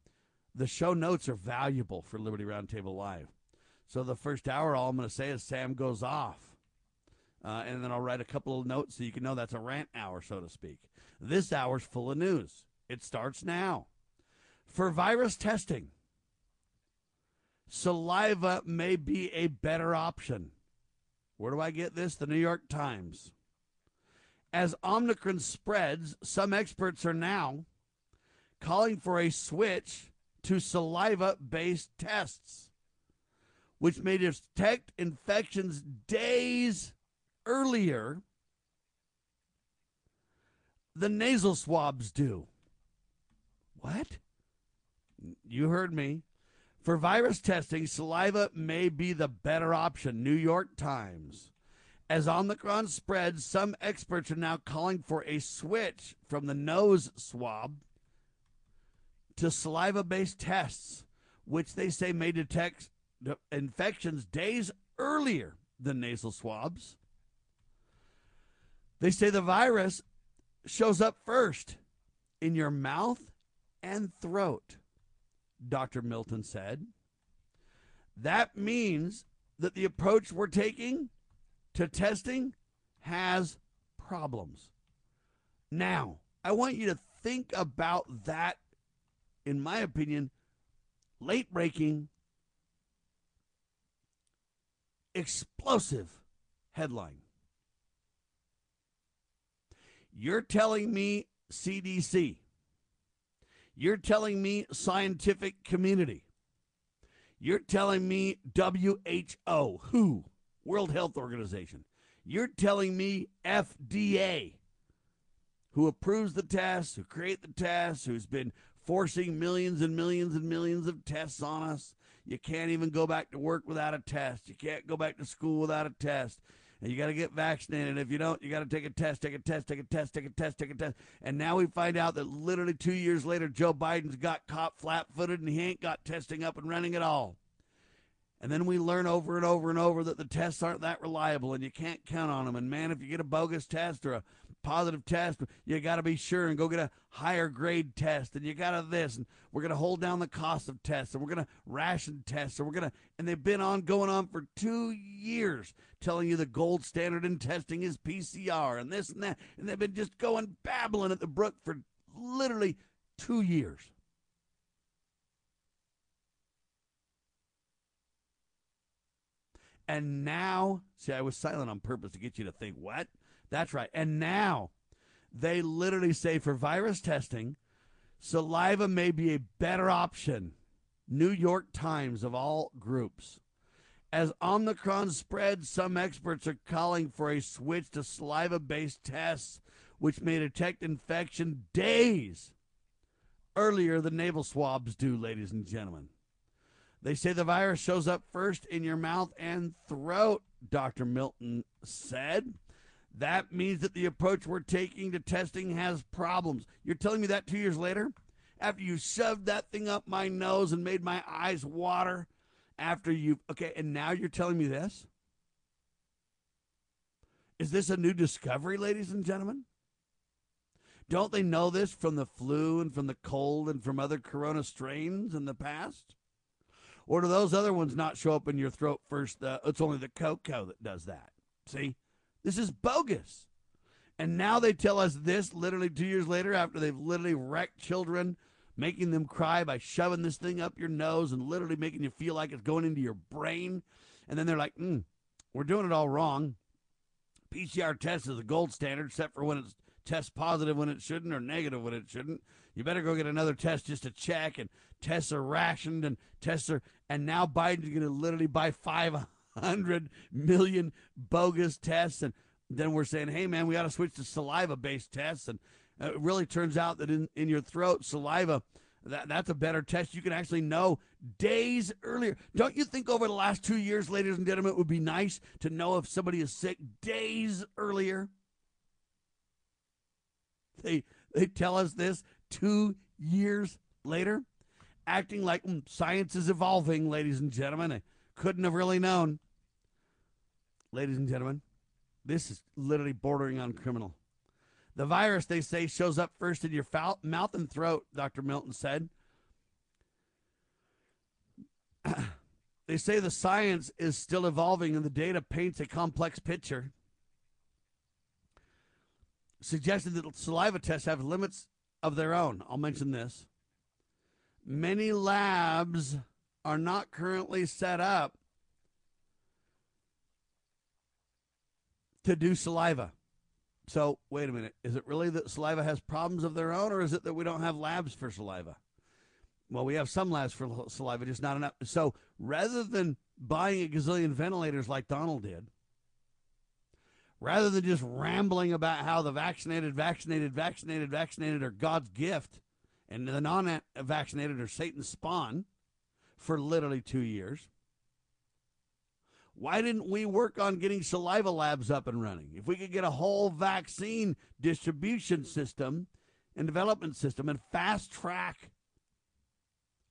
the show notes are valuable for Liberty Roundtable Live. So the first hour, all I'm going to say is Sam goes off. Uh, and then I'll write a couple of notes so you can know that's a rant hour, so to speak. This hour's full of news. It starts now. For virus testing, saliva may be a better option. Where do I get this? The New York Times. As Omicron spreads, some experts are now calling for a switch to saliva based tests. which may detect infections days earlier than nasal swabs do. What? You heard me. For virus testing, saliva may be the better option. New York Times. As Omicron spreads, some experts are now calling for a switch from the nose swab to saliva based tests, which they say may detect infections days earlier than nasal swabs. They say the virus shows up first in your mouth and throat, Dr. Milton said. That means that the approach we're taking to testing has problems. Now, I want you to think about that, in my opinion, late breaking, explosive headline. You're telling me CDC. You're telling me scientific community. You're telling me WHO, WHO, World Health Organization. You're telling me FDA, who approves the tests, who create the tests, who's been forcing millions and millions and millions of tests on us. You can't even go back to work without a test. You can't go back to school without a test you got to get vaccinated. If you don't, you got to take a test, take a test, take a test, take a test, take a test. And now we find out that literally two years later, Joe Biden's got caught flat footed and he ain't got testing up and running at all. And then we learn over and over and over that the tests aren't that reliable and you can't count on them. And man, if you get a bogus test or a positive test, you got to be sure and go get a higher grade test. And you got to this. And we're going to hold down the cost of tests. And we're going to ration tests. And we're going to, and they've been on going on for two years telling you the gold standard in testing is PCR and this and that. And they've been just going babbling at the brook for literally two years. And now, see, I was silent on purpose to get you to think, what? That's right. And now they literally say for virus testing, saliva may be a better option. New York Times of all groups. As Omicron spreads, some experts are calling for a switch to saliva based tests, which may detect infection days earlier than nasal swabs do, ladies and gentlemen. They say the virus shows up first in your mouth and throat, Dr. Milton said. That means that the approach we're taking to testing has problems. You're telling me that two years later? After you shoved that thing up my nose and made my eyes water? After you've okay, and now you're telling me this? Is this a new discovery, ladies and gentlemen? Don't they know this from the flu and from the cold and from other corona strains in the past? Or do those other ones not show up in your throat first? Uh, it's only the cocoa that does that. See? This is bogus. And now they tell us this literally two years later after they've literally wrecked children, making them cry by shoving this thing up your nose and literally making you feel like it's going into your brain. And then they're like, mm, we're doing it all wrong. PCR test is the gold standard, except for when it's test positive when it shouldn't or negative when it shouldn't. You better go get another test just to check. And tests are rationed and tests are. And now Biden's going to literally buy 500 million bogus tests. And then we're saying, hey, man, we got to switch to saliva based tests. And it really turns out that in, in your throat, saliva. That, that's a better test. You can actually know days earlier. Don't you think over the last two years, ladies and gentlemen, it would be nice to know if somebody is sick days earlier? They they tell us this two years later, acting like mm, science is evolving, ladies and gentlemen. They couldn't have really known. Ladies and gentlemen, this is literally bordering on criminal. The virus, they say, shows up first in your foul, mouth and throat, Dr. Milton said. they say the science is still evolving and the data paints a complex picture suggested that saliva tests have limits of their own. I'll mention this. Many labs are not currently set up to do saliva. So, wait a minute. Is it really that saliva has problems of their own, or is it that we don't have labs for saliva? Well, we have some labs for saliva, just not enough. So, rather than buying a gazillion ventilators like Donald did, rather than just rambling about how the vaccinated, vaccinated, vaccinated, vaccinated are God's gift and the non vaccinated are Satan's spawn for literally two years. Why didn't we work on getting saliva labs up and running? If we could get a whole vaccine distribution system and development system and fast track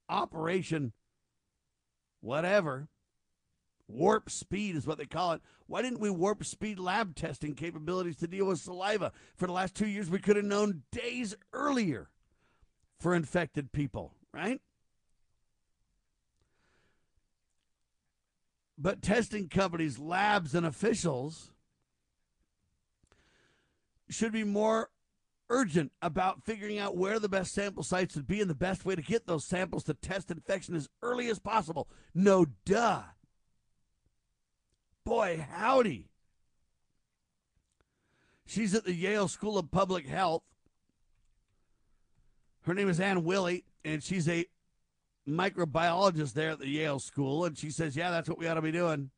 operation, whatever, warp speed is what they call it. Why didn't we warp speed lab testing capabilities to deal with saliva? For the last two years, we could have known days earlier for infected people, right? But testing companies, labs, and officials should be more urgent about figuring out where the best sample sites would be and the best way to get those samples to test infection as early as possible. No duh. Boy, howdy. She's at the Yale School of Public Health. Her name is Ann Willie, and she's a microbiologist there at the Yale School, and she says, "Yeah, that's what we ought to be doing."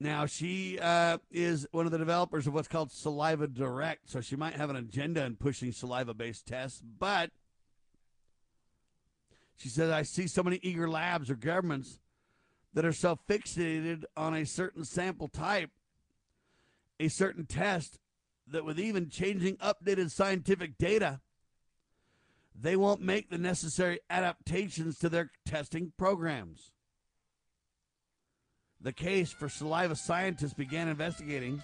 Now she uh, is one of the developers of what's called Saliva Direct, so she might have an agenda in pushing saliva-based tests. But she says, "I see so many eager labs or governments that are so fixated on a certain sample type, a certain test, that with even changing updated scientific data." They won't make the necessary adaptations to their testing programs. The case for saliva scientists began investigating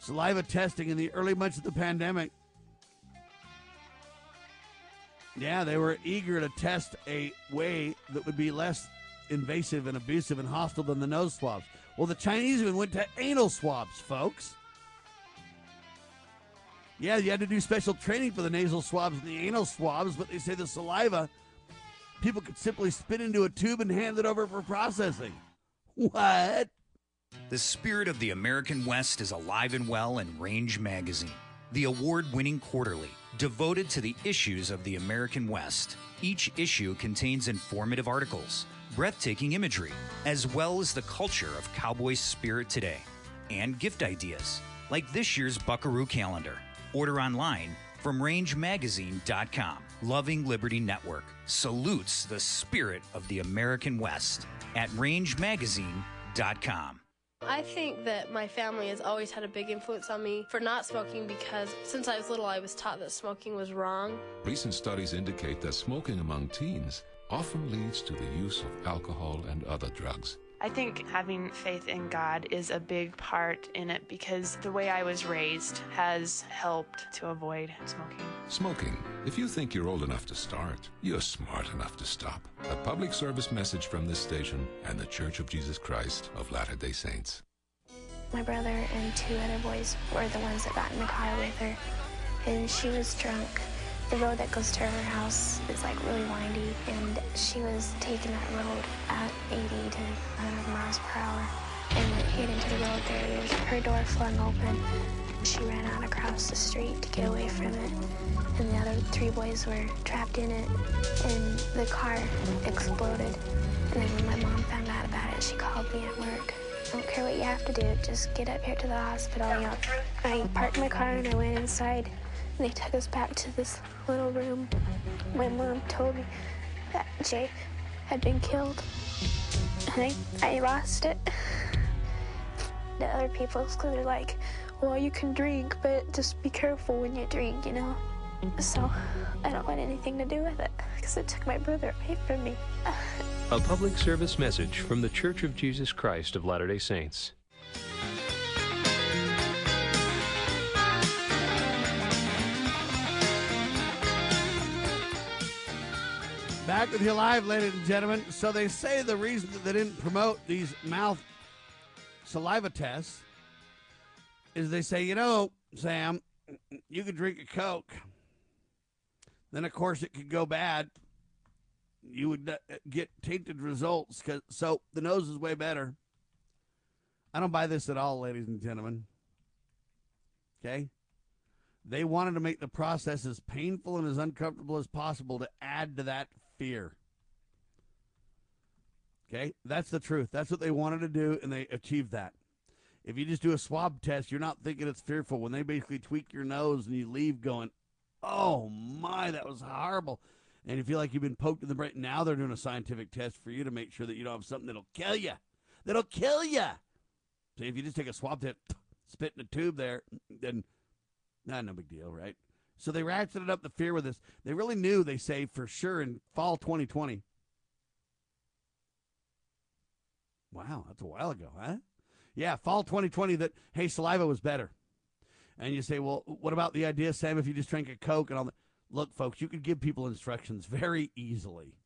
saliva testing in the early months of the pandemic. Yeah, they were eager to test a way that would be less invasive and abusive and hostile than the nose swabs. Well, the Chinese even went to anal swabs, folks. Yeah, you had to do special training for the nasal swabs and the anal swabs, but they say the saliva, people could simply spit into a tube and hand it over for processing. What? The spirit of the American West is alive and well in Range Magazine, the award winning quarterly devoted to the issues of the American West. Each issue contains informative articles, breathtaking imagery, as well as the culture of cowboy spirit today, and gift ideas, like this year's Buckaroo calendar. Order online from rangemagazine.com. Loving Liberty Network salutes the spirit of the American West at rangemagazine.com. I think that my family has always had a big influence on me for not smoking because since I was little, I was taught that smoking was wrong. Recent studies indicate that smoking among teens often leads to the use of alcohol and other drugs. I think having faith in God is a big part in it because the way I was raised has helped to avoid smoking. Smoking. If you think you're old enough to start, you're smart enough to stop. A public service message from this station and the Church of Jesus Christ of Latter day Saints. My brother and two other boys were the ones that got in the car with her, and she was drunk the road that goes to her house is like really windy, and she was taking that road at 80 to 100 miles per hour and went hit into the road barriers. Her door flung open. She ran out across the street to get away from it, and the other three boys were trapped in it, and the car exploded. And then when my mom found out about it, she called me at work. I don't care what you have to do, just get up here to the hospital. You know, I parked my car and I went inside. They took us back to this little room. My mom told me that Jay had been killed. And I, I lost it. The other people, because they're like, well, you can drink, but just be careful when you drink, you know? So I don't want anything to do with it because it took my brother away from me. A public service message from the Church of Jesus Christ of Latter day Saints. Back with you live, ladies and gentlemen. So they say the reason that they didn't promote these mouth saliva tests is they say, you know, Sam, you could drink a Coke. Then, of course, it could go bad. You would uh, get tainted results. Cause, so the nose is way better. I don't buy this at all, ladies and gentlemen. Okay? They wanted to make the process as painful and as uncomfortable as possible to add to that fear. Okay, that's the truth. That's what they wanted to do, and they achieved that. If you just do a swab test, you're not thinking it's fearful. When they basically tweak your nose and you leave going, oh my, that was horrible. And you feel like you've been poked in the brain. Now they're doing a scientific test for you to make sure that you don't have something that'll kill you. That'll kill you. See, if you just take a swab test, spit in a tube there, then nah, no big deal, right? So they ratcheted up the fear with this. They really knew, they say, for sure in fall 2020. Wow, that's a while ago, huh? Yeah, fall 2020 that, hey, saliva was better. And you say, well, what about the idea, Sam, if you just drank a Coke and all that? Look, folks, you could give people instructions very easily.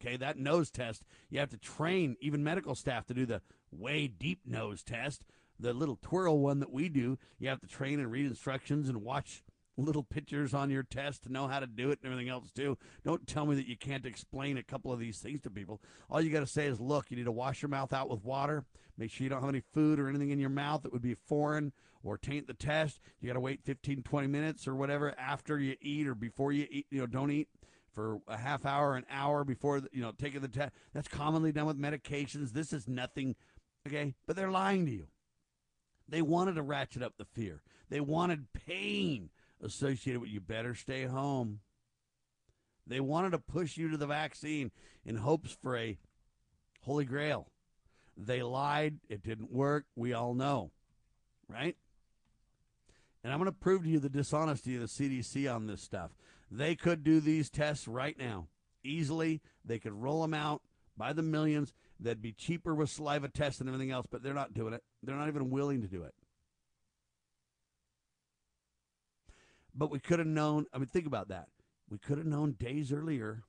Okay, that nose test, you have to train even medical staff to do the way deep nose test. The little twirl one that we do, you have to train and read instructions and watch little pictures on your test to know how to do it and everything else too. Don't tell me that you can't explain a couple of these things to people. All you got to say is, look, you need to wash your mouth out with water. Make sure you don't have any food or anything in your mouth that would be foreign or taint the test. You got to wait 15, 20 minutes or whatever after you eat or before you eat. You know, don't eat for a half hour, an hour before you know taking the test. That's commonly done with medications. This is nothing, okay? But they're lying to you. They wanted to ratchet up the fear. They wanted pain associated with you better stay home. They wanted to push you to the vaccine in hopes for a holy grail. They lied. It didn't work. We all know, right? And I'm going to prove to you the dishonesty of the CDC on this stuff. They could do these tests right now easily. They could roll them out by the millions. They'd be cheaper with saliva tests and everything else, but they're not doing it. They're not even willing to do it. But we could have known, I mean, think about that. We could have known days earlier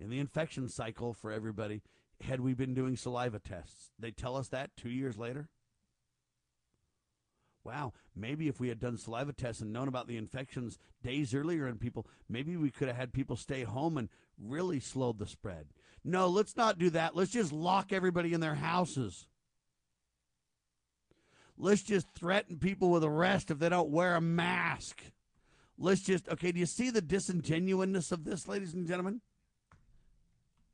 in the infection cycle for everybody had we been doing saliva tests. They tell us that two years later. Wow, maybe if we had done saliva tests and known about the infections days earlier in people, maybe we could have had people stay home and really slowed the spread. No, let's not do that. Let's just lock everybody in their houses. Let's just threaten people with arrest if they don't wear a mask. Let's just, okay, do you see the disingenuousness of this, ladies and gentlemen?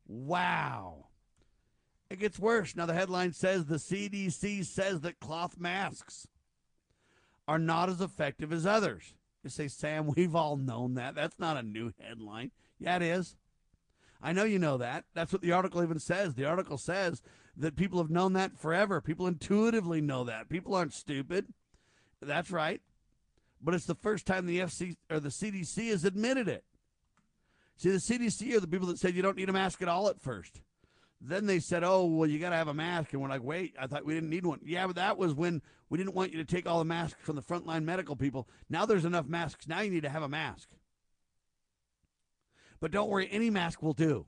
Wow. It gets worse. Now, the headline says the CDC says that cloth masks are not as effective as others. You say, Sam, we've all known that. That's not a new headline. Yeah, it is. I know you know that. That's what the article even says. The article says that people have known that forever. People intuitively know that. People aren't stupid. That's right but it's the first time the FC or the CDC has admitted it. See, the CDC are the people that said you don't need a mask at all at first. Then they said, "Oh, well, you got to have a mask," and we're like, "Wait, I thought we didn't need one." Yeah, but that was when we didn't want you to take all the masks from the frontline medical people. Now there's enough masks. Now you need to have a mask. But don't worry, any mask will do.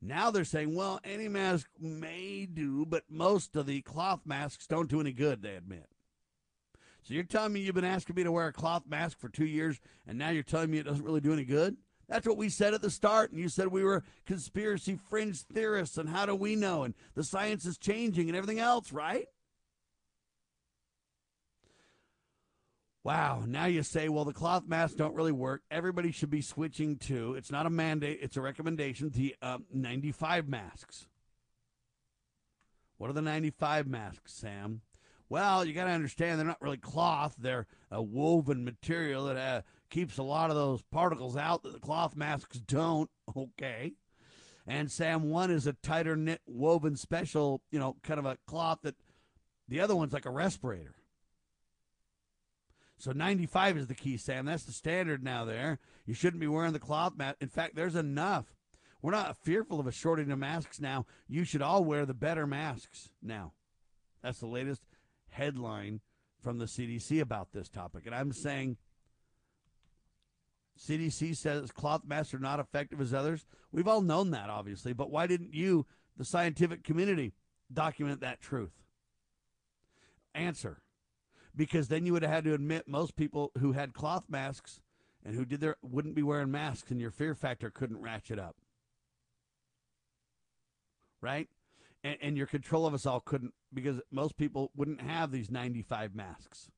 Now they're saying, well, any mask may do, but most of the cloth masks don't do any good, they admit. So you're telling me you've been asking me to wear a cloth mask for two years, and now you're telling me it doesn't really do any good? That's what we said at the start, and you said we were conspiracy fringe theorists, and how do we know? And the science is changing and everything else, right? Wow, now you say, well, the cloth masks don't really work. Everybody should be switching to, it's not a mandate, it's a recommendation, the um, 95 masks. What are the 95 masks, Sam? Well, you got to understand they're not really cloth; they're a woven material that uh, keeps a lot of those particles out that the cloth masks don't. Okay. And Sam one is a tighter knit woven special, you know, kind of a cloth that the other one's like a respirator. So 95 is the key, Sam. That's the standard now there. You shouldn't be wearing the cloth mask. In fact, there's enough. We're not fearful of a shortage of masks now. You should all wear the better masks now. That's the latest headline from the CDC about this topic. And I'm saying CDC says cloth masks are not effective as others. We've all known that, obviously, but why didn't you, the scientific community, document that truth? Answer. Because then you would have had to admit most people who had cloth masks and who did their wouldn't be wearing masks and your fear factor couldn't ratchet up. Right? And, and your control of us all couldn't because most people wouldn't have these 95 masks.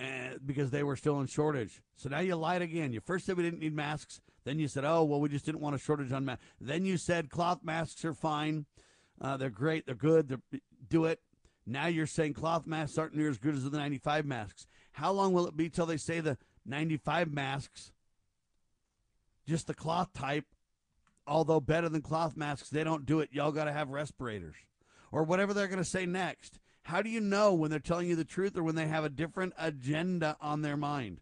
and, because they were still in shortage. So now you lied again. You first said we didn't need masks. Then you said, oh, well, we just didn't want a shortage on masks. Then you said cloth masks are fine. Uh, they're great. They're good. They're, do it. Now you're saying cloth masks aren't near as good as the 95 masks. How long will it be till they say the 95 masks, just the cloth type, although better than cloth masks, they don't do it. Y'all got to have respirators or whatever they're going to say next. How do you know when they're telling you the truth or when they have a different agenda on their mind?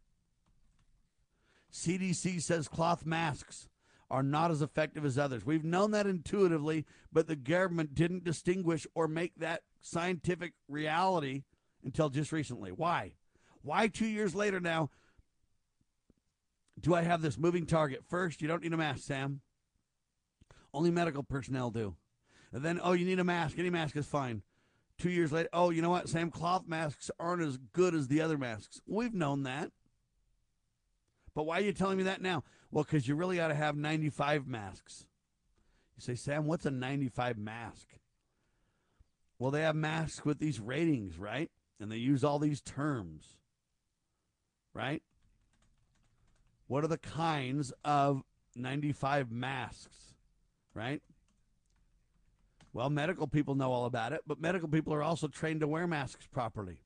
CDC says cloth masks are not as effective as others. We've known that intuitively, but the government didn't distinguish or make that scientific reality until just recently. Why? Why two years later now do I have this moving target? First, you don't need a mask, Sam. Only medical personnel do. And then, oh, you need a mask. Any mask is fine. Two years later, oh, you know what, Sam? Cloth masks aren't as good as the other masks. We've known that. But why are you telling me that now? Well, because you really ought to have 95 masks. You say, Sam, what's a 95 mask? Well, they have masks with these ratings, right? And they use all these terms, right? What are the kinds of 95 masks, right? Well, medical people know all about it, but medical people are also trained to wear masks properly.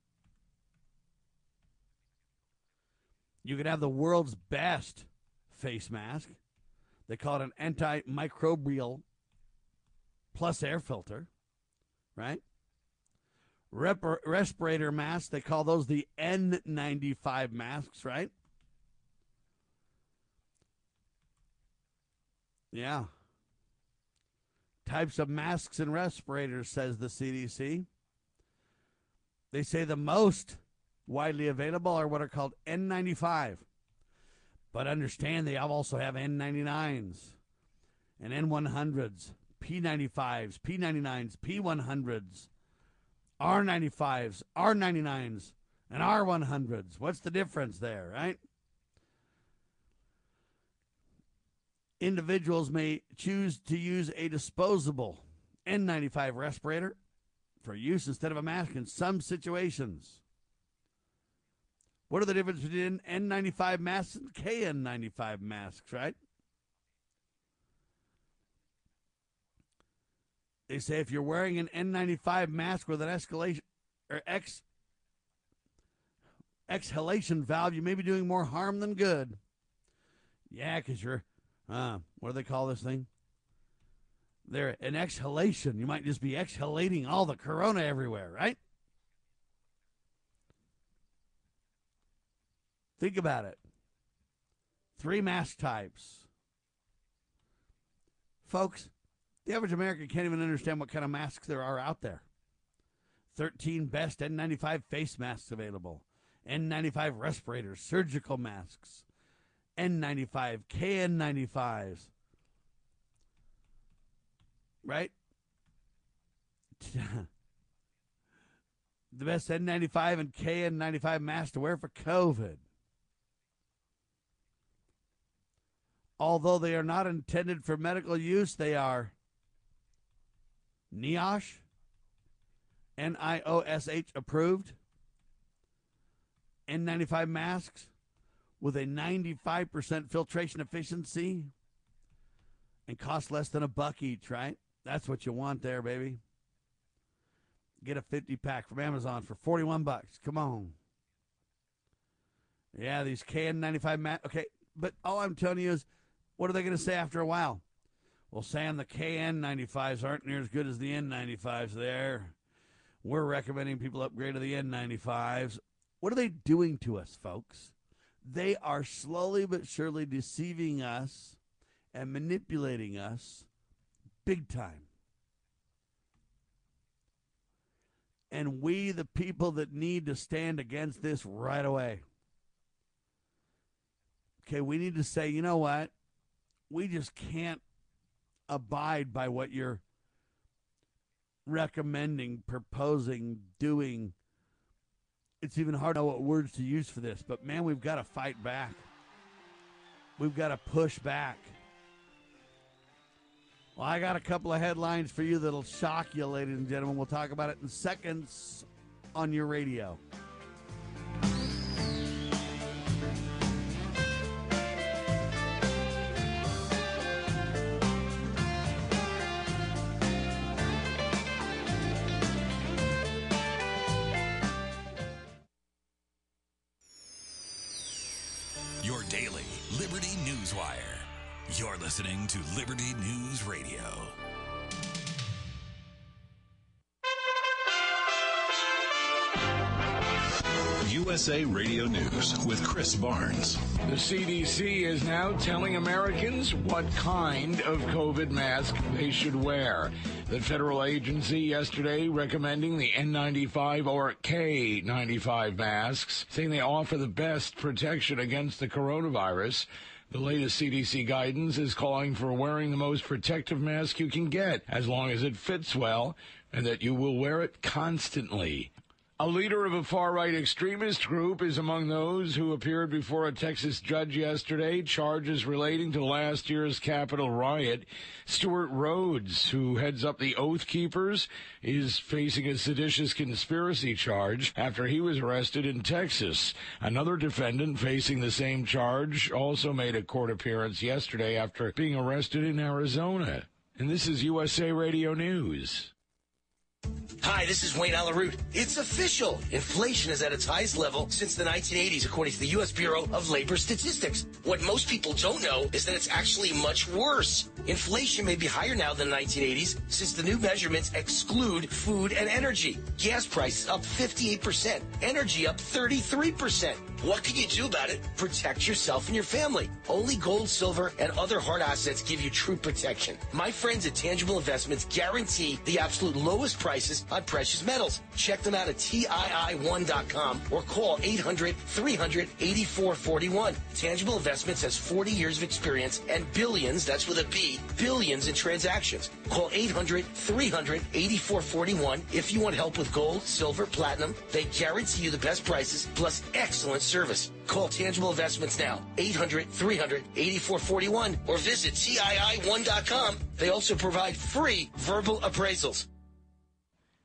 You could have the world's best face mask. They call it an antimicrobial plus air filter, right? Rep- respirator masks, they call those the N95 masks, right? Yeah. Types of masks and respirators, says the CDC. They say the most widely available are what are called N95. But understand they also have N99s and N100s, P95s, P99s, P100s, R95s, R99s, and R100s. What's the difference there, right? Individuals may choose to use a disposable N95 respirator for use instead of a mask in some situations. What are the differences between N95 masks and KN95 masks, right? They say if you're wearing an N95 mask with an escalation or ex, exhalation valve, you may be doing more harm than good. Yeah, because you're, uh, what do they call this thing? They're an exhalation. You might just be exhalating all the corona everywhere, right? Think about it. Three mask types. Folks, the average American can't even understand what kind of masks there are out there. 13 best N95 face masks available, N95 respirators, surgical masks, N95, KN95s. Right? the best N95 and KN95 masks to wear for COVID. Although they are not intended for medical use, they are NIOSH, N I O S H approved, N95 masks with a 95% filtration efficiency and cost less than a buck each, right? That's what you want there, baby. Get a 50 pack from Amazon for 41 bucks. Come on. Yeah, these KN95 masks. Okay, but all I'm telling you is what are they going to say after a while? Well, Sam, the KN95s aren't near as good as the N95s there. We're recommending people upgrade to the N95s. What are they doing to us, folks? They are slowly but surely deceiving us and manipulating us big time. And we, the people that need to stand against this right away. Okay, we need to say, you know what? we just can't abide by what you're recommending, proposing, doing. It's even hard to know what words to use for this, but man, we've got to fight back. We've got to push back. Well, I got a couple of headlines for you that'll shock you, ladies and gentlemen. We'll talk about it in seconds on your radio. To Liberty News Radio. USA Radio News with Chris Barnes. The CDC is now telling Americans what kind of COVID mask they should wear. The federal agency yesterday recommending the N95 or K95 masks, saying they offer the best protection against the coronavirus. The latest CDC guidance is calling for wearing the most protective mask you can get, as long as it fits well, and that you will wear it constantly. A leader of a far right extremist group is among those who appeared before a Texas judge yesterday, charges relating to last year's Capitol riot. Stewart Rhodes, who heads up the Oath Keepers, is facing a seditious conspiracy charge after he was arrested in Texas. Another defendant facing the same charge also made a court appearance yesterday after being arrested in Arizona. And this is USA Radio News. Hi, this is Wayne Allyn Root. It's official. Inflation is at its highest level since the 1980s, according to the U.S. Bureau of Labor Statistics. What most people don't know is that it's actually much worse. Inflation may be higher now than the 1980s since the new measurements exclude food and energy. Gas prices up 58%, energy up 33%. What can you do about it? Protect yourself and your family. Only gold, silver, and other hard assets give you true protection. My friends at Tangible Investments guarantee the absolute lowest prices on precious metals. Check them out at TII1.com or call 800 300 8441. Tangible Investments has 40 years of experience and billions, that's with a B, billions in transactions. Call 800 300 8441 if you want help with gold, silver, platinum. They guarantee you the best prices plus excellent service. Call Tangible Investments now, 800 300 8441 or visit TII1.com. They also provide free verbal appraisals.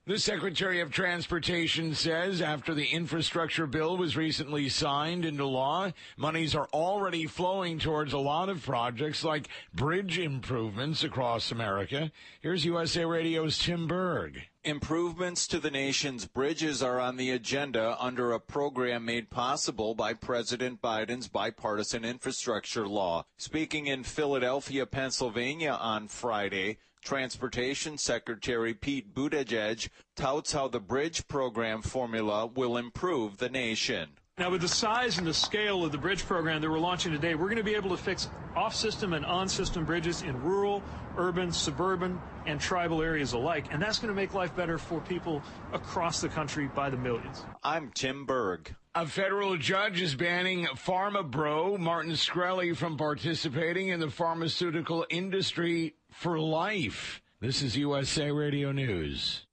The Secretary of Transportation says after the infrastructure bill was recently signed into law, monies are already flowing towards a lot of projects like bridge improvements across America. Here's USA Radio's Tim Berg. Improvements to the nation's bridges are on the agenda under a program made possible by President Biden's bipartisan infrastructure law. Speaking in Philadelphia, Pennsylvania on Friday, Transportation Secretary Pete Buttigieg touts how the bridge program formula will improve the nation. Now, with the size and the scale of the bridge program that we're launching today, we're going to be able to fix off system and on system bridges in rural, urban, suburban, and tribal areas alike. And that's going to make life better for people across the country by the millions. I'm Tim Berg. A federal judge is banning pharma bro Martin Shkreli from participating in the pharmaceutical industry for life. This is USA Radio News.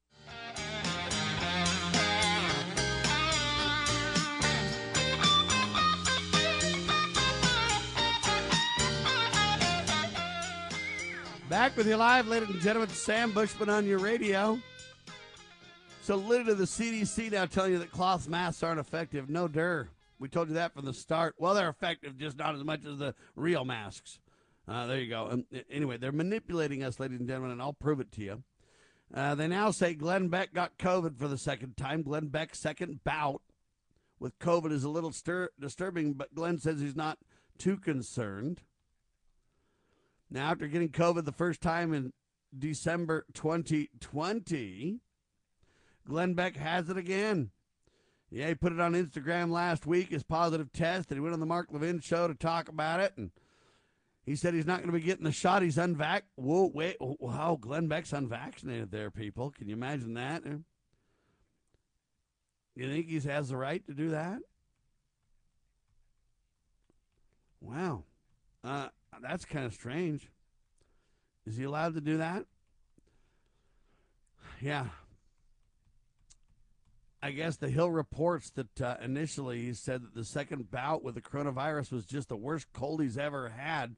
Back with you live, ladies and gentlemen. Sam Bushman on your radio. So, to the CDC now telling you that cloth masks aren't effective. No, der. We told you that from the start. Well, they're effective, just not as much as the real masks. Uh, there you go. Um, anyway, they're manipulating us, ladies and gentlemen, and I'll prove it to you. Uh, they now say Glenn Beck got COVID for the second time. Glenn Beck's second bout with COVID is a little stir- disturbing, but Glenn says he's not too concerned. Now, after getting COVID the first time in December 2020, Glenn Beck has it again. Yeah, he put it on Instagram last week, his positive test, and he went on the Mark Levin show to talk about it. And he said he's not going to be getting the shot. He's unvac. Whoa, wait. Wow, Glenn Beck's unvaccinated there, people. Can you imagine that? You think he has the right to do that? Wow. Uh, that's kind of strange. Is he allowed to do that? Yeah. I guess the Hill reports that uh, initially he said that the second bout with the coronavirus was just the worst cold he's ever had,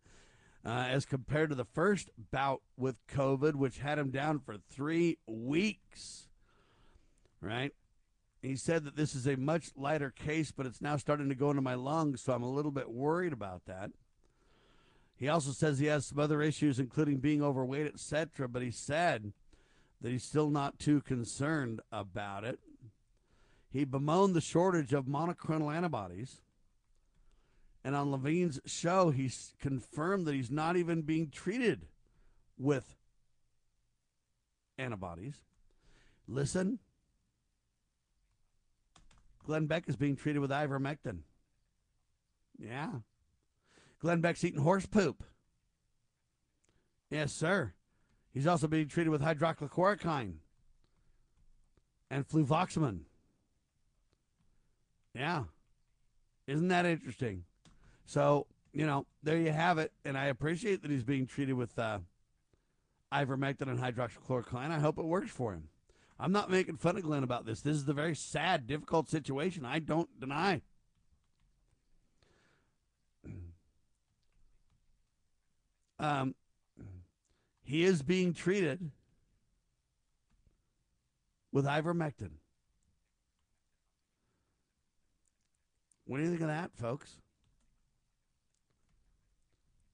uh, as compared to the first bout with COVID, which had him down for three weeks. Right? He said that this is a much lighter case, but it's now starting to go into my lungs, so I'm a little bit worried about that. He also says he has some other issues, including being overweight, etc., but he said that he's still not too concerned about it. He bemoaned the shortage of monoclonal antibodies And on Levin's show, he's confirmed that he's not even being treated with antibodies. Listen, Glenn Beck is being treated with ivermectin. Yeah. Glenn Beck's eating horse poop. Yes, sir. He's also being treated with hydroxychloroquine and fluvoxamine. Yeah. Isn't that interesting? So, you know, there you have it. And I appreciate that he's being treated with uh, ivermectin and hydroxychloroquine. I hope it works for him. I'm not making fun of Glenn about this. This is a very sad, difficult situation. I don't deny. Um, he is being treated with ivermectin. What do you think of that, folks?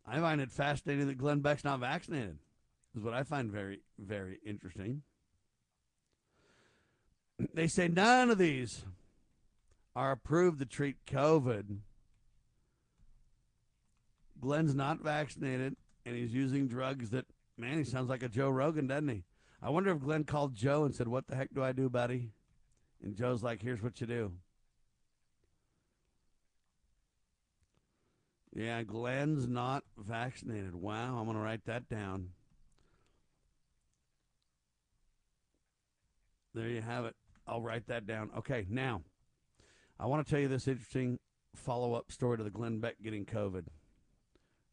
I find it fascinating that Glenn Beck's not vaccinated. Is what I find very, very interesting. They say none of these are approved to treat COVID. Glenn's not vaccinated, and he's using drugs that, man, he sounds like a Joe Rogan, doesn't he? I wonder if Glenn called Joe and said, What the heck do I do, buddy? And Joe's like, Here's what you do. Yeah, Glenn's not vaccinated. Wow, I'm going to write that down. There you have it. I'll write that down. Okay, now, I want to tell you this interesting follow up story to the Glenn Beck getting COVID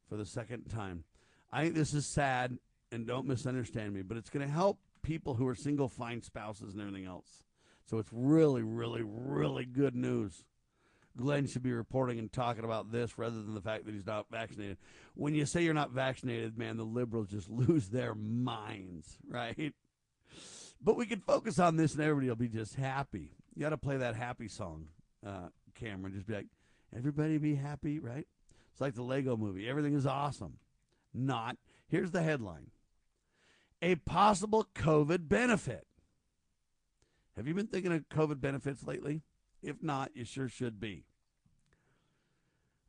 for the second time. I think this is sad, and don't misunderstand me, but it's going to help people who are single find spouses and everything else. So it's really, really, really good news. Glenn should be reporting and talking about this rather than the fact that he's not vaccinated. When you say you're not vaccinated, man, the liberals just lose their minds, right? But we can focus on this and everybody will be just happy. You got to play that happy song, uh, Cameron. Just be like, everybody be happy, right? It's like the Lego movie. Everything is awesome. Not. Here's the headline A possible COVID benefit. Have you been thinking of COVID benefits lately? If not, you sure should be.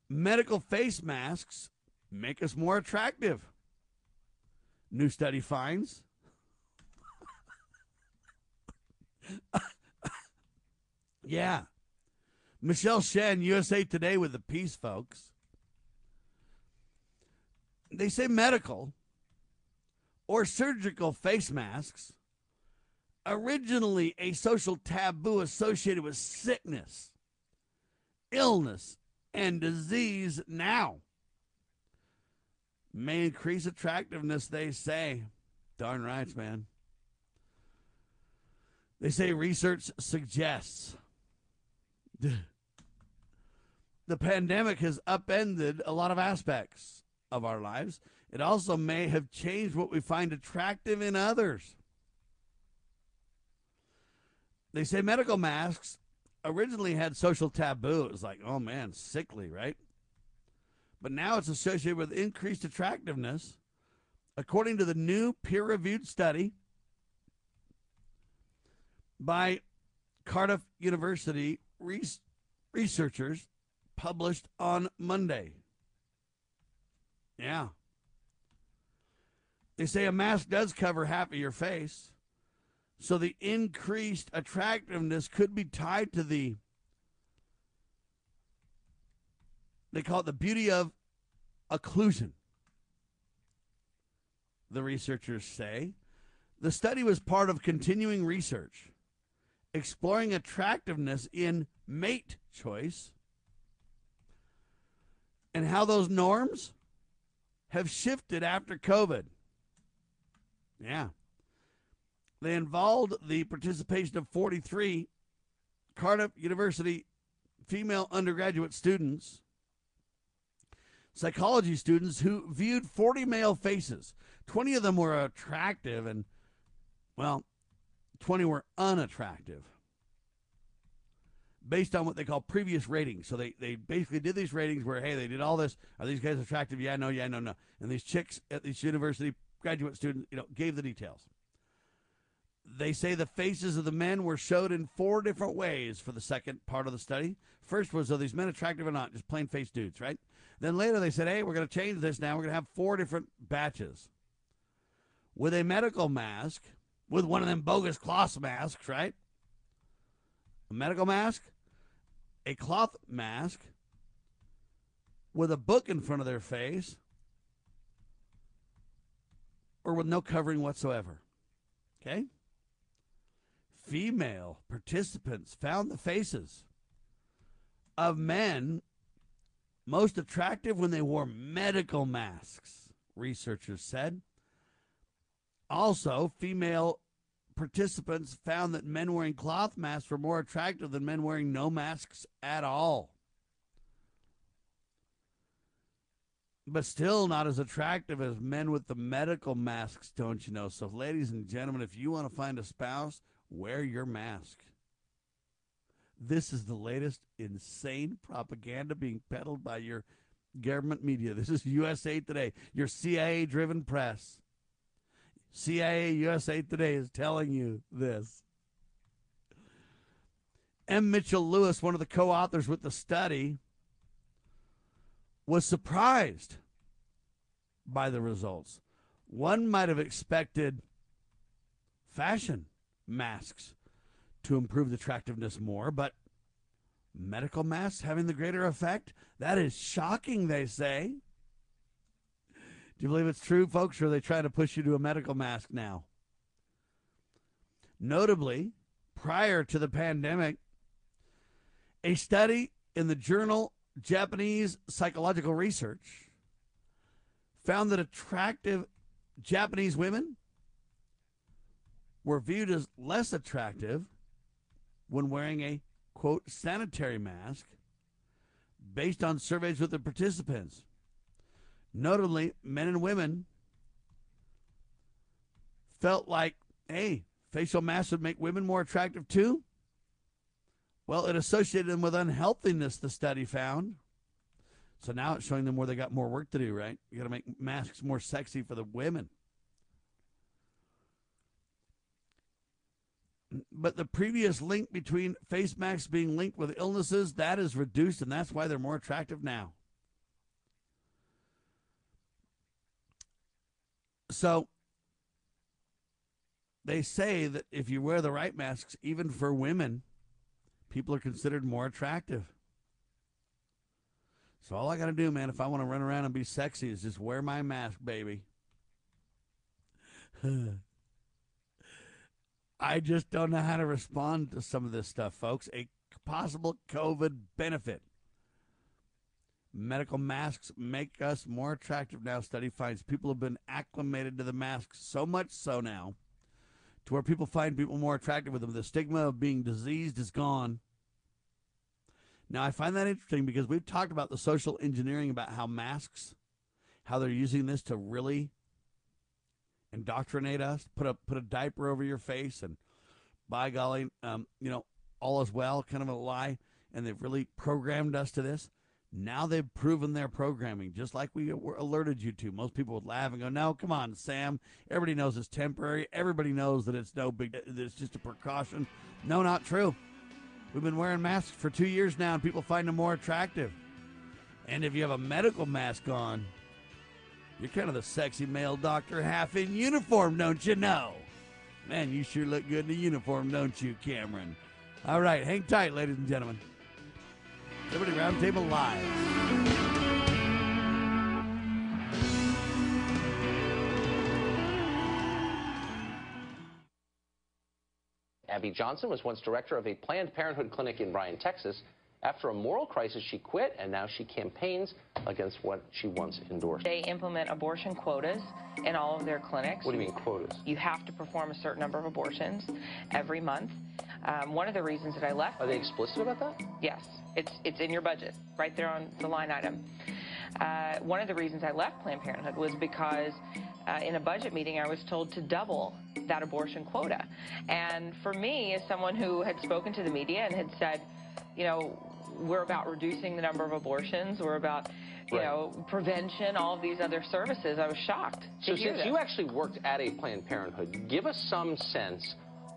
Medical face masks make us more attractive. New study finds. yeah. Michelle Shen, USA Today with the piece, folks. They say medical or surgical face masks originally a social taboo associated with sickness, illness, and disease now may increase attractiveness, they say. Darn right, man. They say research suggests the pandemic has upended a lot of aspects of our lives. It also may have changed what we find attractive in others. They say medical masks originally had social taboo. It was like, oh man, sickly, right? But now it's associated with increased attractiveness. According to the new peer reviewed study by Cardiff University researchers published on Monday. Yeah. They say a mask does cover half of your face. So the increased attractiveness could be tied to the they call it the beauty of occlusion. The researchers say the study was part of continuing research exploring attractiveness in mate choice and how those norms have shifted after COVID. Yeah. They involved the participation of 43 Cardiff University female undergraduate students, psychology students who viewed 40 male faces. 20 of them were attractive, and, well, 20 were unattractive based on what they call previous ratings. So they, they basically did these ratings where, hey, they did all this. Are these guys attractive? Yeah, no, yeah, no, no. And these chicks at these university graduate students, you know, gave the details. They say the faces of the men were showed in four different ways for the second part of the study. First was, are these men attractive or not? Just plain face dudes, right? Then later they said, hey, we're going to change this now. We're going to have four different batches. With a medical mask, with one of them bogus cloth masks, right? A medical mask, a cloth mask, with a book in front of their face, or with no covering whatsoever. Okay? Female participants found the faces of men most attractive when they wore medical masks, researchers said. Also, female participants found that men wearing cloth masks were more attractive than men wearing no masks at all. But still not as attractive as men with the medical masks, don't you know? So, ladies and gentlemen, if you want to find a spouse, wear your mask. This is the latest insane propaganda being peddled by your government media. This is USA Today, your CIA driven press. CIA USA Today is telling you this. M. Mitchell Lewis, one of the co authors with the study, was surprised by the results. One might have expected fashion masks to improve the attractiveness more, but medical masks having the greater effect? That is shocking, they say. Do you believe it's true, folks, or are they trying to push you to a medical mask now? Notably, prior to the pandemic, a study in the journal Japanese Psychological Research found that attractive Japanese women were viewed as less attractive when wearing a quote sanitary mask based on surveys with the participants. Notably, men and women felt like, hey, facial masks would make women more attractive too. Well, it associated them with unhealthiness, the study found. So now it's showing them where they got more work to do, right? You got to make masks more sexy for the women. But the previous link between face masks being linked with illnesses, that is reduced, and that's why they're more attractive now. So they say that if you wear the right masks, even for women, people are considered more attractive. So all I got to do, man, if I want to run around and be sexy, is just wear my mask, baby. I just don't know how to respond to some of this stuff, folks. A possible COVID benefit. Medical masks make us more attractive now. Study finds people have been acclimated to the masks so much so now to where people find people more attractive with them. The stigma of being diseased is gone. Now, I find that interesting because we've talked about the social engineering about how masks, how they're using this to really indoctrinate us, put a put a diaper over your face, and by golly, um, you know, all is well, kind of a lie, and they've really programmed us to this. Now they've proven their programming, just like we were alerted you to. Most people would laugh and go, "No, come on, Sam. Everybody knows it's temporary. Everybody knows that it's no big. That it's just a precaution." No, not true. We've been wearing masks for two years now, and people find them more attractive. And if you have a medical mask on, you're kind of the sexy male doctor half in uniform, don't you know? Man, you sure look good in the uniform, don't you, Cameron? All right, hang tight, ladies and gentlemen. Liberty Roundtable Live. Abby Johnson was once director of a Planned Parenthood clinic in Bryan, Texas. After a moral crisis, she quit, and now she campaigns against what she once endorsed. They implement abortion quotas in all of their clinics. What do you mean quotas? You have to perform a certain number of abortions every month. Um, one of the reasons that I left. Are they explicit about that? Yes, it's it's in your budget, right there on the line item. Uh, one of the reasons I left Planned Parenthood was because uh, in a budget meeting, I was told to double that abortion quota. And for me, as someone who had spoken to the media and had said, you know, we're about reducing the number of abortions, we're about, you right. know, prevention, all of these other services, I was shocked. So since you actually worked at a Planned Parenthood, give us some sense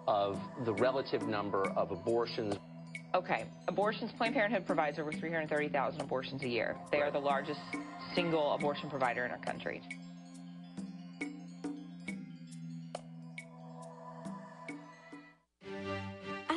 of the relative number of abortions. Okay, abortions, Planned Parenthood provides over 330,000 abortions a year. They are the largest single abortion provider in our country.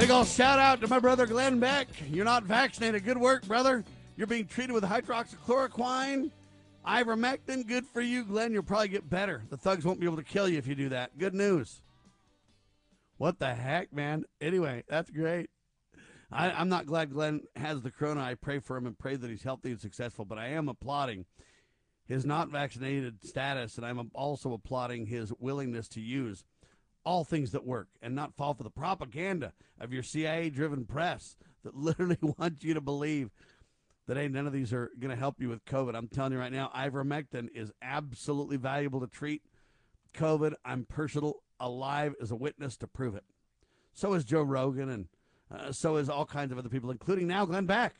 Big ol' shout out to my brother Glenn Beck. You're not vaccinated. Good work, brother. You're being treated with hydroxychloroquine, ivermectin. Good for you, Glenn. You'll probably get better. The thugs won't be able to kill you if you do that. Good news. What the heck, man? Anyway, that's great. I, I'm not glad Glenn has the corona. I pray for him and pray that he's healthy and successful, but I am applauding his not vaccinated status, and I'm also applauding his willingness to use all things that work and not fall for the propaganda of your CIA driven press that literally wants you to believe that hey, none of these are going to help you with COVID. I'm telling you right now, ivermectin is absolutely valuable to treat COVID. I'm personal alive as a witness to prove it. So is Joe Rogan, and uh, so is all kinds of other people, including now Glenn Beck,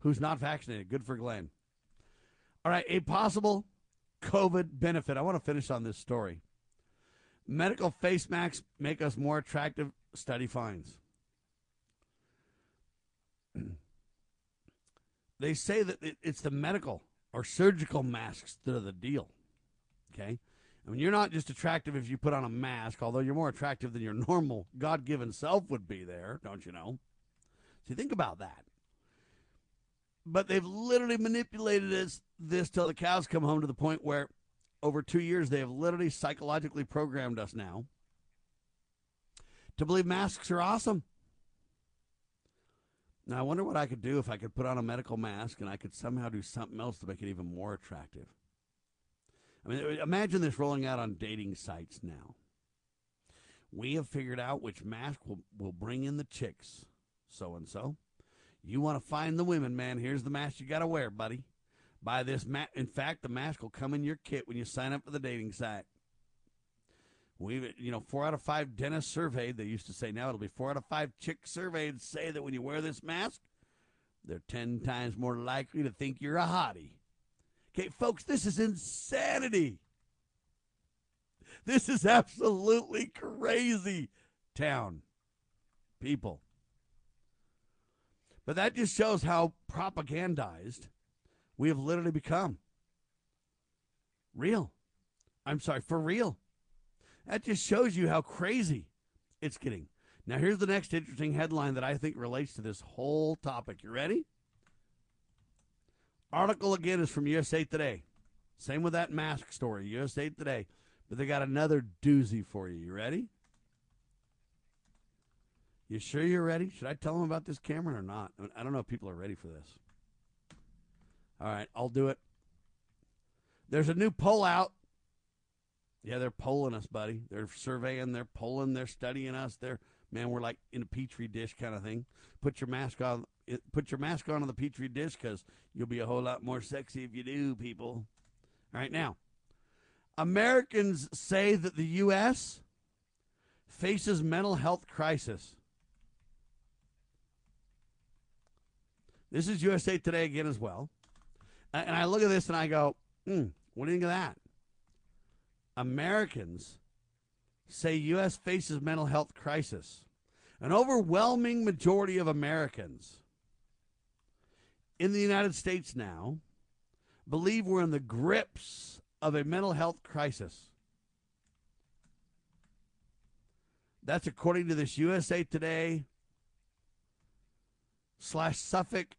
who's not vaccinated. Good for Glenn. All right, a possible COVID benefit. I want to finish on this story. Medical face masks make us more attractive, study finds. they say that it's the medical or surgical masks that are the deal. Okay? I mean, you're not just attractive if you put on a mask, although you're more attractive than your normal God given self would be there, don't you know? So think about that. But they've literally manipulated this, this till the cows come home to the point where over two years, they have literally psychologically programmed us now to believe masks are awesome. Now, I wonder what I could do if I could put on a medical mask and I could somehow do something else to make it even more attractive. I mean, imagine this rolling out on dating sites now. We have figured out which mask will, will bring in the chicks. So and so. You want to find the women, man. Here's the mask you got to wear, buddy. Buy this mask. In fact, the mask will come in your kit when you sign up for the dating site. We've, you know, four out of five dentists surveyed, they used to say now it'll be four out of five chicks surveyed say that when you wear this mask, they're 10 times more likely to think you're a hottie. Okay, folks, this is insanity. This is absolutely crazy town. People. But that just shows how propagandized we have literally become. Real. I'm sorry, for real. That just shows you how crazy it's getting. Now, here's the next interesting headline that I think relates to this whole topic. You ready? Article again is from USA Today. Same with that mask story, USA Today. But they got another doozy for you. You ready? You sure you're ready? Should I tell them about this, Cameron, or not? I don't know if people are ready for this. All right, I'll do it. There's a new poll out. Yeah, they're polling us, buddy. They're surveying, they're polling, they're studying us. They're man, we're like in a petri dish kind of thing. Put your mask on. Eh, put your mask on on the petri dish because you'll be a whole lot more sexy if you do, people. All right, now, Americans say that the U.S. faces mental health crisis. This is USA Today again as well. And I look at this and I go, hmm, what do you think of that? Americans say U.S. faces mental health crisis. An overwhelming majority of Americans in the United States now believe we're in the grips of a mental health crisis. That's according to this USA Today slash Suffolk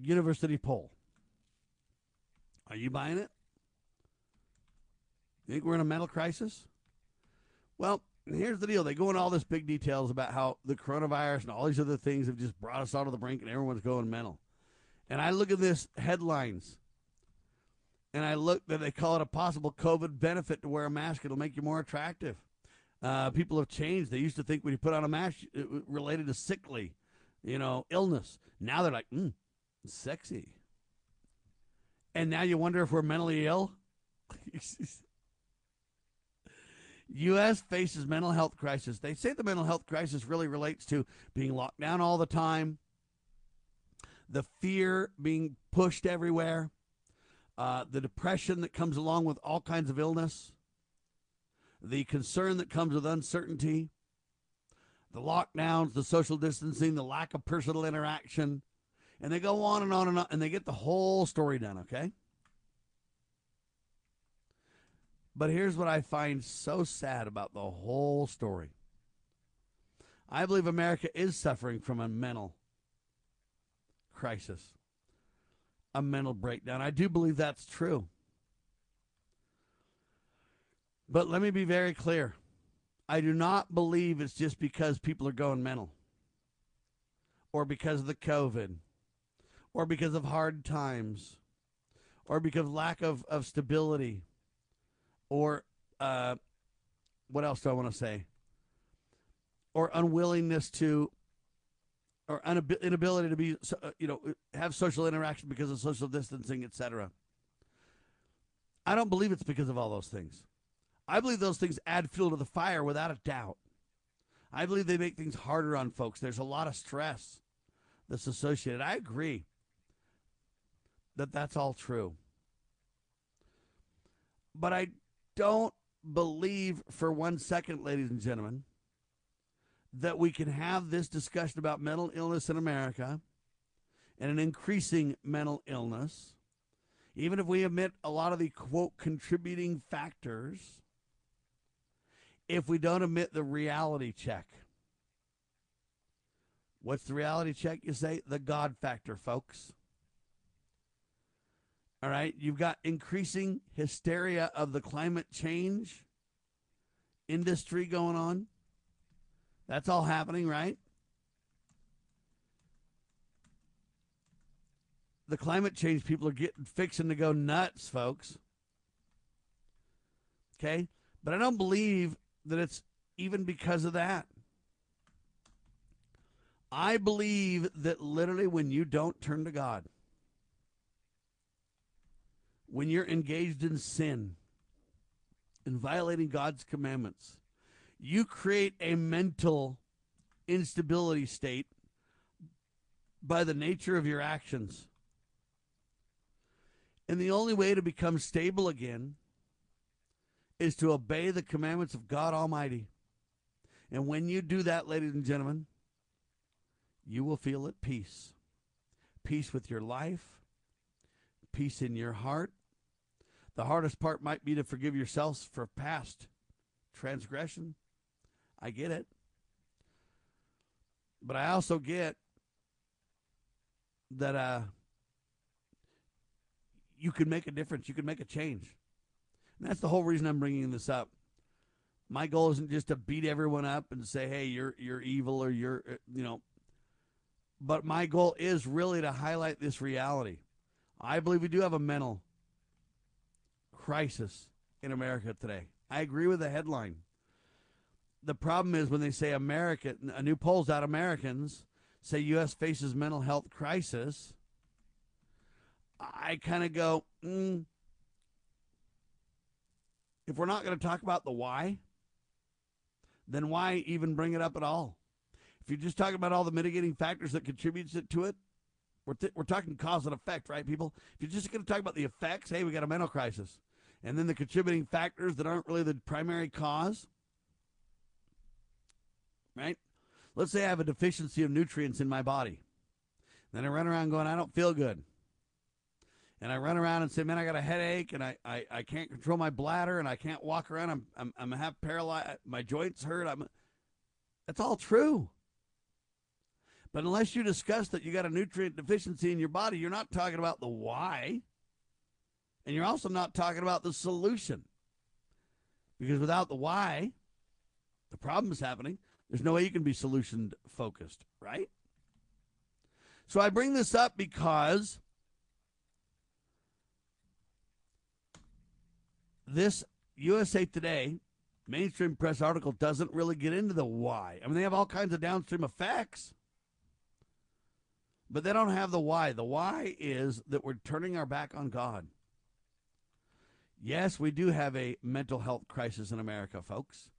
University poll. Are you buying it? You think we're in a mental crisis? Well, here's the deal. They go into all this big details about how the coronavirus and all these other things have just brought us out of the brink and everyone's going mental. And I look at this headlines and I look that they call it a possible COVID benefit to wear a mask. It'll make you more attractive. Uh, people have changed. They used to think when you put on a mask, it related to sickly, you know, illness. Now they're like, mm, sexy. And now you wonder if we're mentally ill. U.S. faces mental health crisis. They say the mental health crisis really relates to being locked down all the time, the fear being pushed everywhere, uh, the depression that comes along with all kinds of illness, the concern that comes with uncertainty, the lockdowns, the social distancing, the lack of personal interaction, and they go on and on and on, and they get the whole story done, okay? But here's what I find so sad about the whole story. I believe America is suffering from a mental crisis, a mental breakdown. I do believe that's true. But let me be very clear. I do not believe it's just because people are going mental or because of the COVID or because of hard times or because lack of, of stability or uh, what else do I want to say? Or unwillingness to, or inability to be, uh, you know, have social interaction because of social distancing, etc. I don't believe it's because of all those things. I believe those things add fuel to the fire without a doubt. I believe they make things harder on folks. There's a lot of stress that's associated. I agree that that's all true. But I don't believe for one second, ladies and gentlemen, that we can have this discussion about mental illness in America and an increasing mental illness, even if we omit a lot of the quote contributing factors, if we don't omit the reality check. What's the reality check? You say the God factor, folks. All right. You've got increasing hysteria of the climate change industry going on. That's all happening, right? The climate change people are getting fixing to go nuts, folks. Okay? But I don't believe that it's even because of that. I believe that literally when you don't turn to God, when you're engaged in sin and violating God's commandments, you create a mental instability state by the nature of your actions. And the only way to become stable again is to obey the commandments of God Almighty. And when you do that, ladies and gentlemen, you will feel at peace. Peace with your life, peace in your heart, the hardest part might be to forgive yourselves for past transgression. I get it. But I also get that uh, you can make a difference. You can make a change. And that's the whole reason I'm bringing this up. My goal isn't just to beat everyone up and say, "Hey, you're you're evil" or "You're uh, you know." But my goal is really to highlight this reality. I believe we do have a mental crisis in America today. I agree with the headline. The problem is when they say America, a new polls out Americans say U.S. faces mental health crisis. I kind of go, mm, if we're not going to talk about the why, then why even bring it up at all? If you're just talking about all the mitigating factors that contributes it to it, we're, th- we're talking cause and effect, right, people? If you're just going to talk about the effects, hey, we got a mental crisis and then the contributing factors that aren't really the primary cause. Right? Let's say I have a deficiency of nutrients in my body. Then I run around going, I don't feel good. And I run around and say, man, I got a headache and I, I, I can't control my bladder and I can't walk around. I'm, I'm, I'm half paralyzed. My joints hurt. I'm, that's all true. But unless you discuss that you got a nutrient deficiency in your body, you're not talking about the why. And you're also not talking about the solution. Because without the why, the problem is happening. There's no way you can be solution focused, right? So I bring this up because this USA Today mainstream press article doesn't really get into the why. I mean, they have all kinds of downstream effects, but they don't have the why. The why is that we're turning our back on God. Yes, we do have a mental health crisis in America, folks.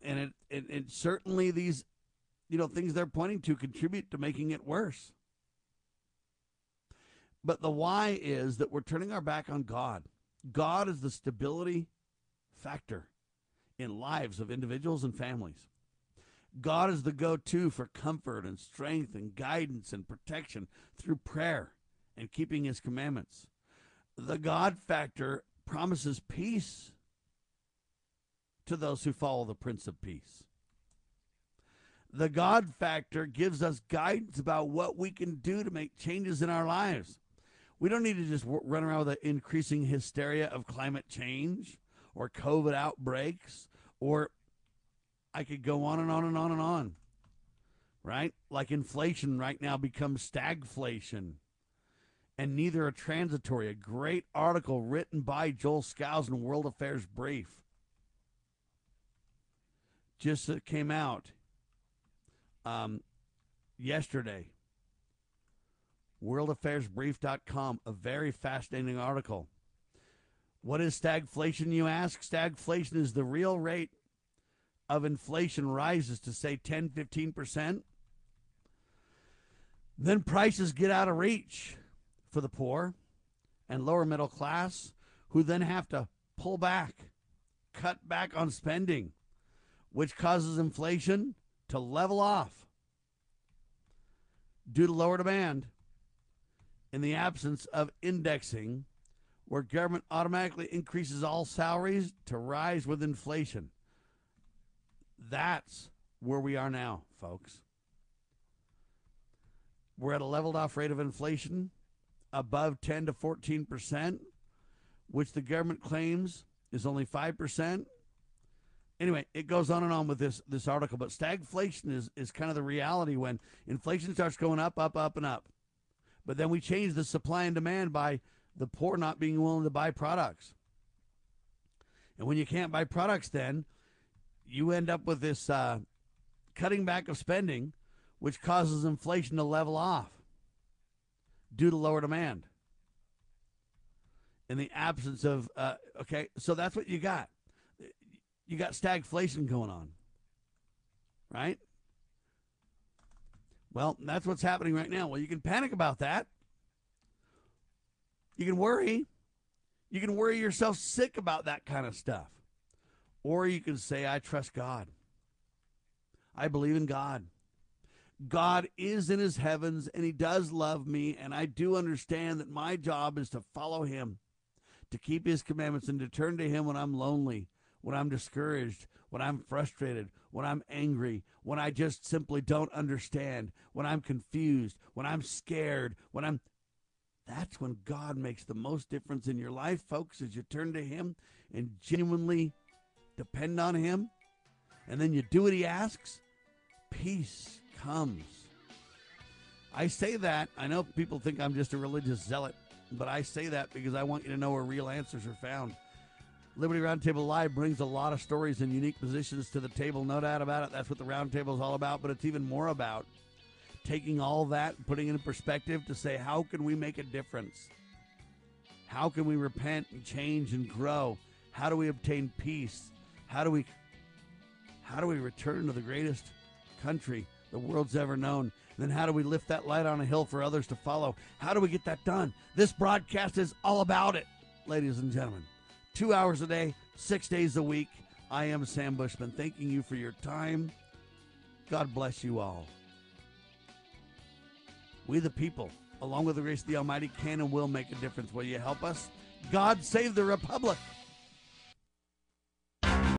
And it, it, it certainly these, you know, things they're pointing to contribute to making it worse. But the why is that we're turning our back on God. God is the stability factor in lives of individuals and families. God is the go to for comfort and strength and guidance and protection through prayer and keeping his commandments. The God factor promises peace to those who follow the Prince of Peace. The God factor gives us guidance about what we can do to make changes in our lives. We don't need to just run around with an increasing hysteria of climate change or COVID outbreaks, or I could go on and on and on and on, right? Like inflation right now becomes stagflation, and neither are transitory. A great article written by Joel Skousen in World Affairs Brief just that came out um, yesterday worldaffairsbrief.com, a very fascinating article. What is stagflation, you ask? Stagflation is the real rate of inflation rises to, say, 10, 15%. Then prices get out of reach for the poor and lower middle class, who then have to pull back, cut back on spending, which causes inflation to level off due to lower demand in the absence of indexing, where government automatically increases all salaries to rise with inflation. That's where we are now, folks. We're at a leveled off rate of inflation above 10 to 14 percent, which the government claims is only 5 percent. Anyway, it goes on and on with this this article, but stagflation is, is kind of the reality when inflation starts going up, up, up, and up. But then we change the supply and demand by the poor not being willing to buy products. And when you can't buy products, then you end up with this uh, cutting back of spending, which causes inflation to level off due to lower demand. In the absence of, uh, okay, so that's what you got. You got stagflation going on, right? Well, that's what's happening right now. Well, you can panic about that. You can worry. You can worry yourself sick about that kind of stuff. Or you can say, I trust God. I believe in God. God is in his heavens and he does love me. And I do understand that my job is to follow him, to keep his commandments, and to turn to him when I'm lonely, when I'm discouraged, when I'm frustrated, when I'm angry, when I just simply don't understand, when I'm confused, when I'm scared, when I'm. That's when God makes the most difference in your life, folks, as you turn to Him and genuinely depend on Him. And then you do what He asks, peace comes. I say that. I know people think I'm just a religious zealot, but I say that because I want you to know where real answers are found. Liberty Roundtable Live brings a lot of stories and unique positions to the table, no doubt about it. That's what the roundtable is all about, but it's even more about taking all that, putting it in perspective to say, how can we make a difference? How can we repent and change and grow? How do we obtain peace? How do we how do we return to the greatest country the world's ever known? Then how do we lift that light on a hill for others to follow? How do we get that done? This broadcast is all about it, ladies and gentlemen two hours a day, six days a week. I am Sam Bushman, thanking you for your time. God bless you all. We, the people, along with the grace of the Almighty, can and will make a difference. Will you help us? God save the Republic.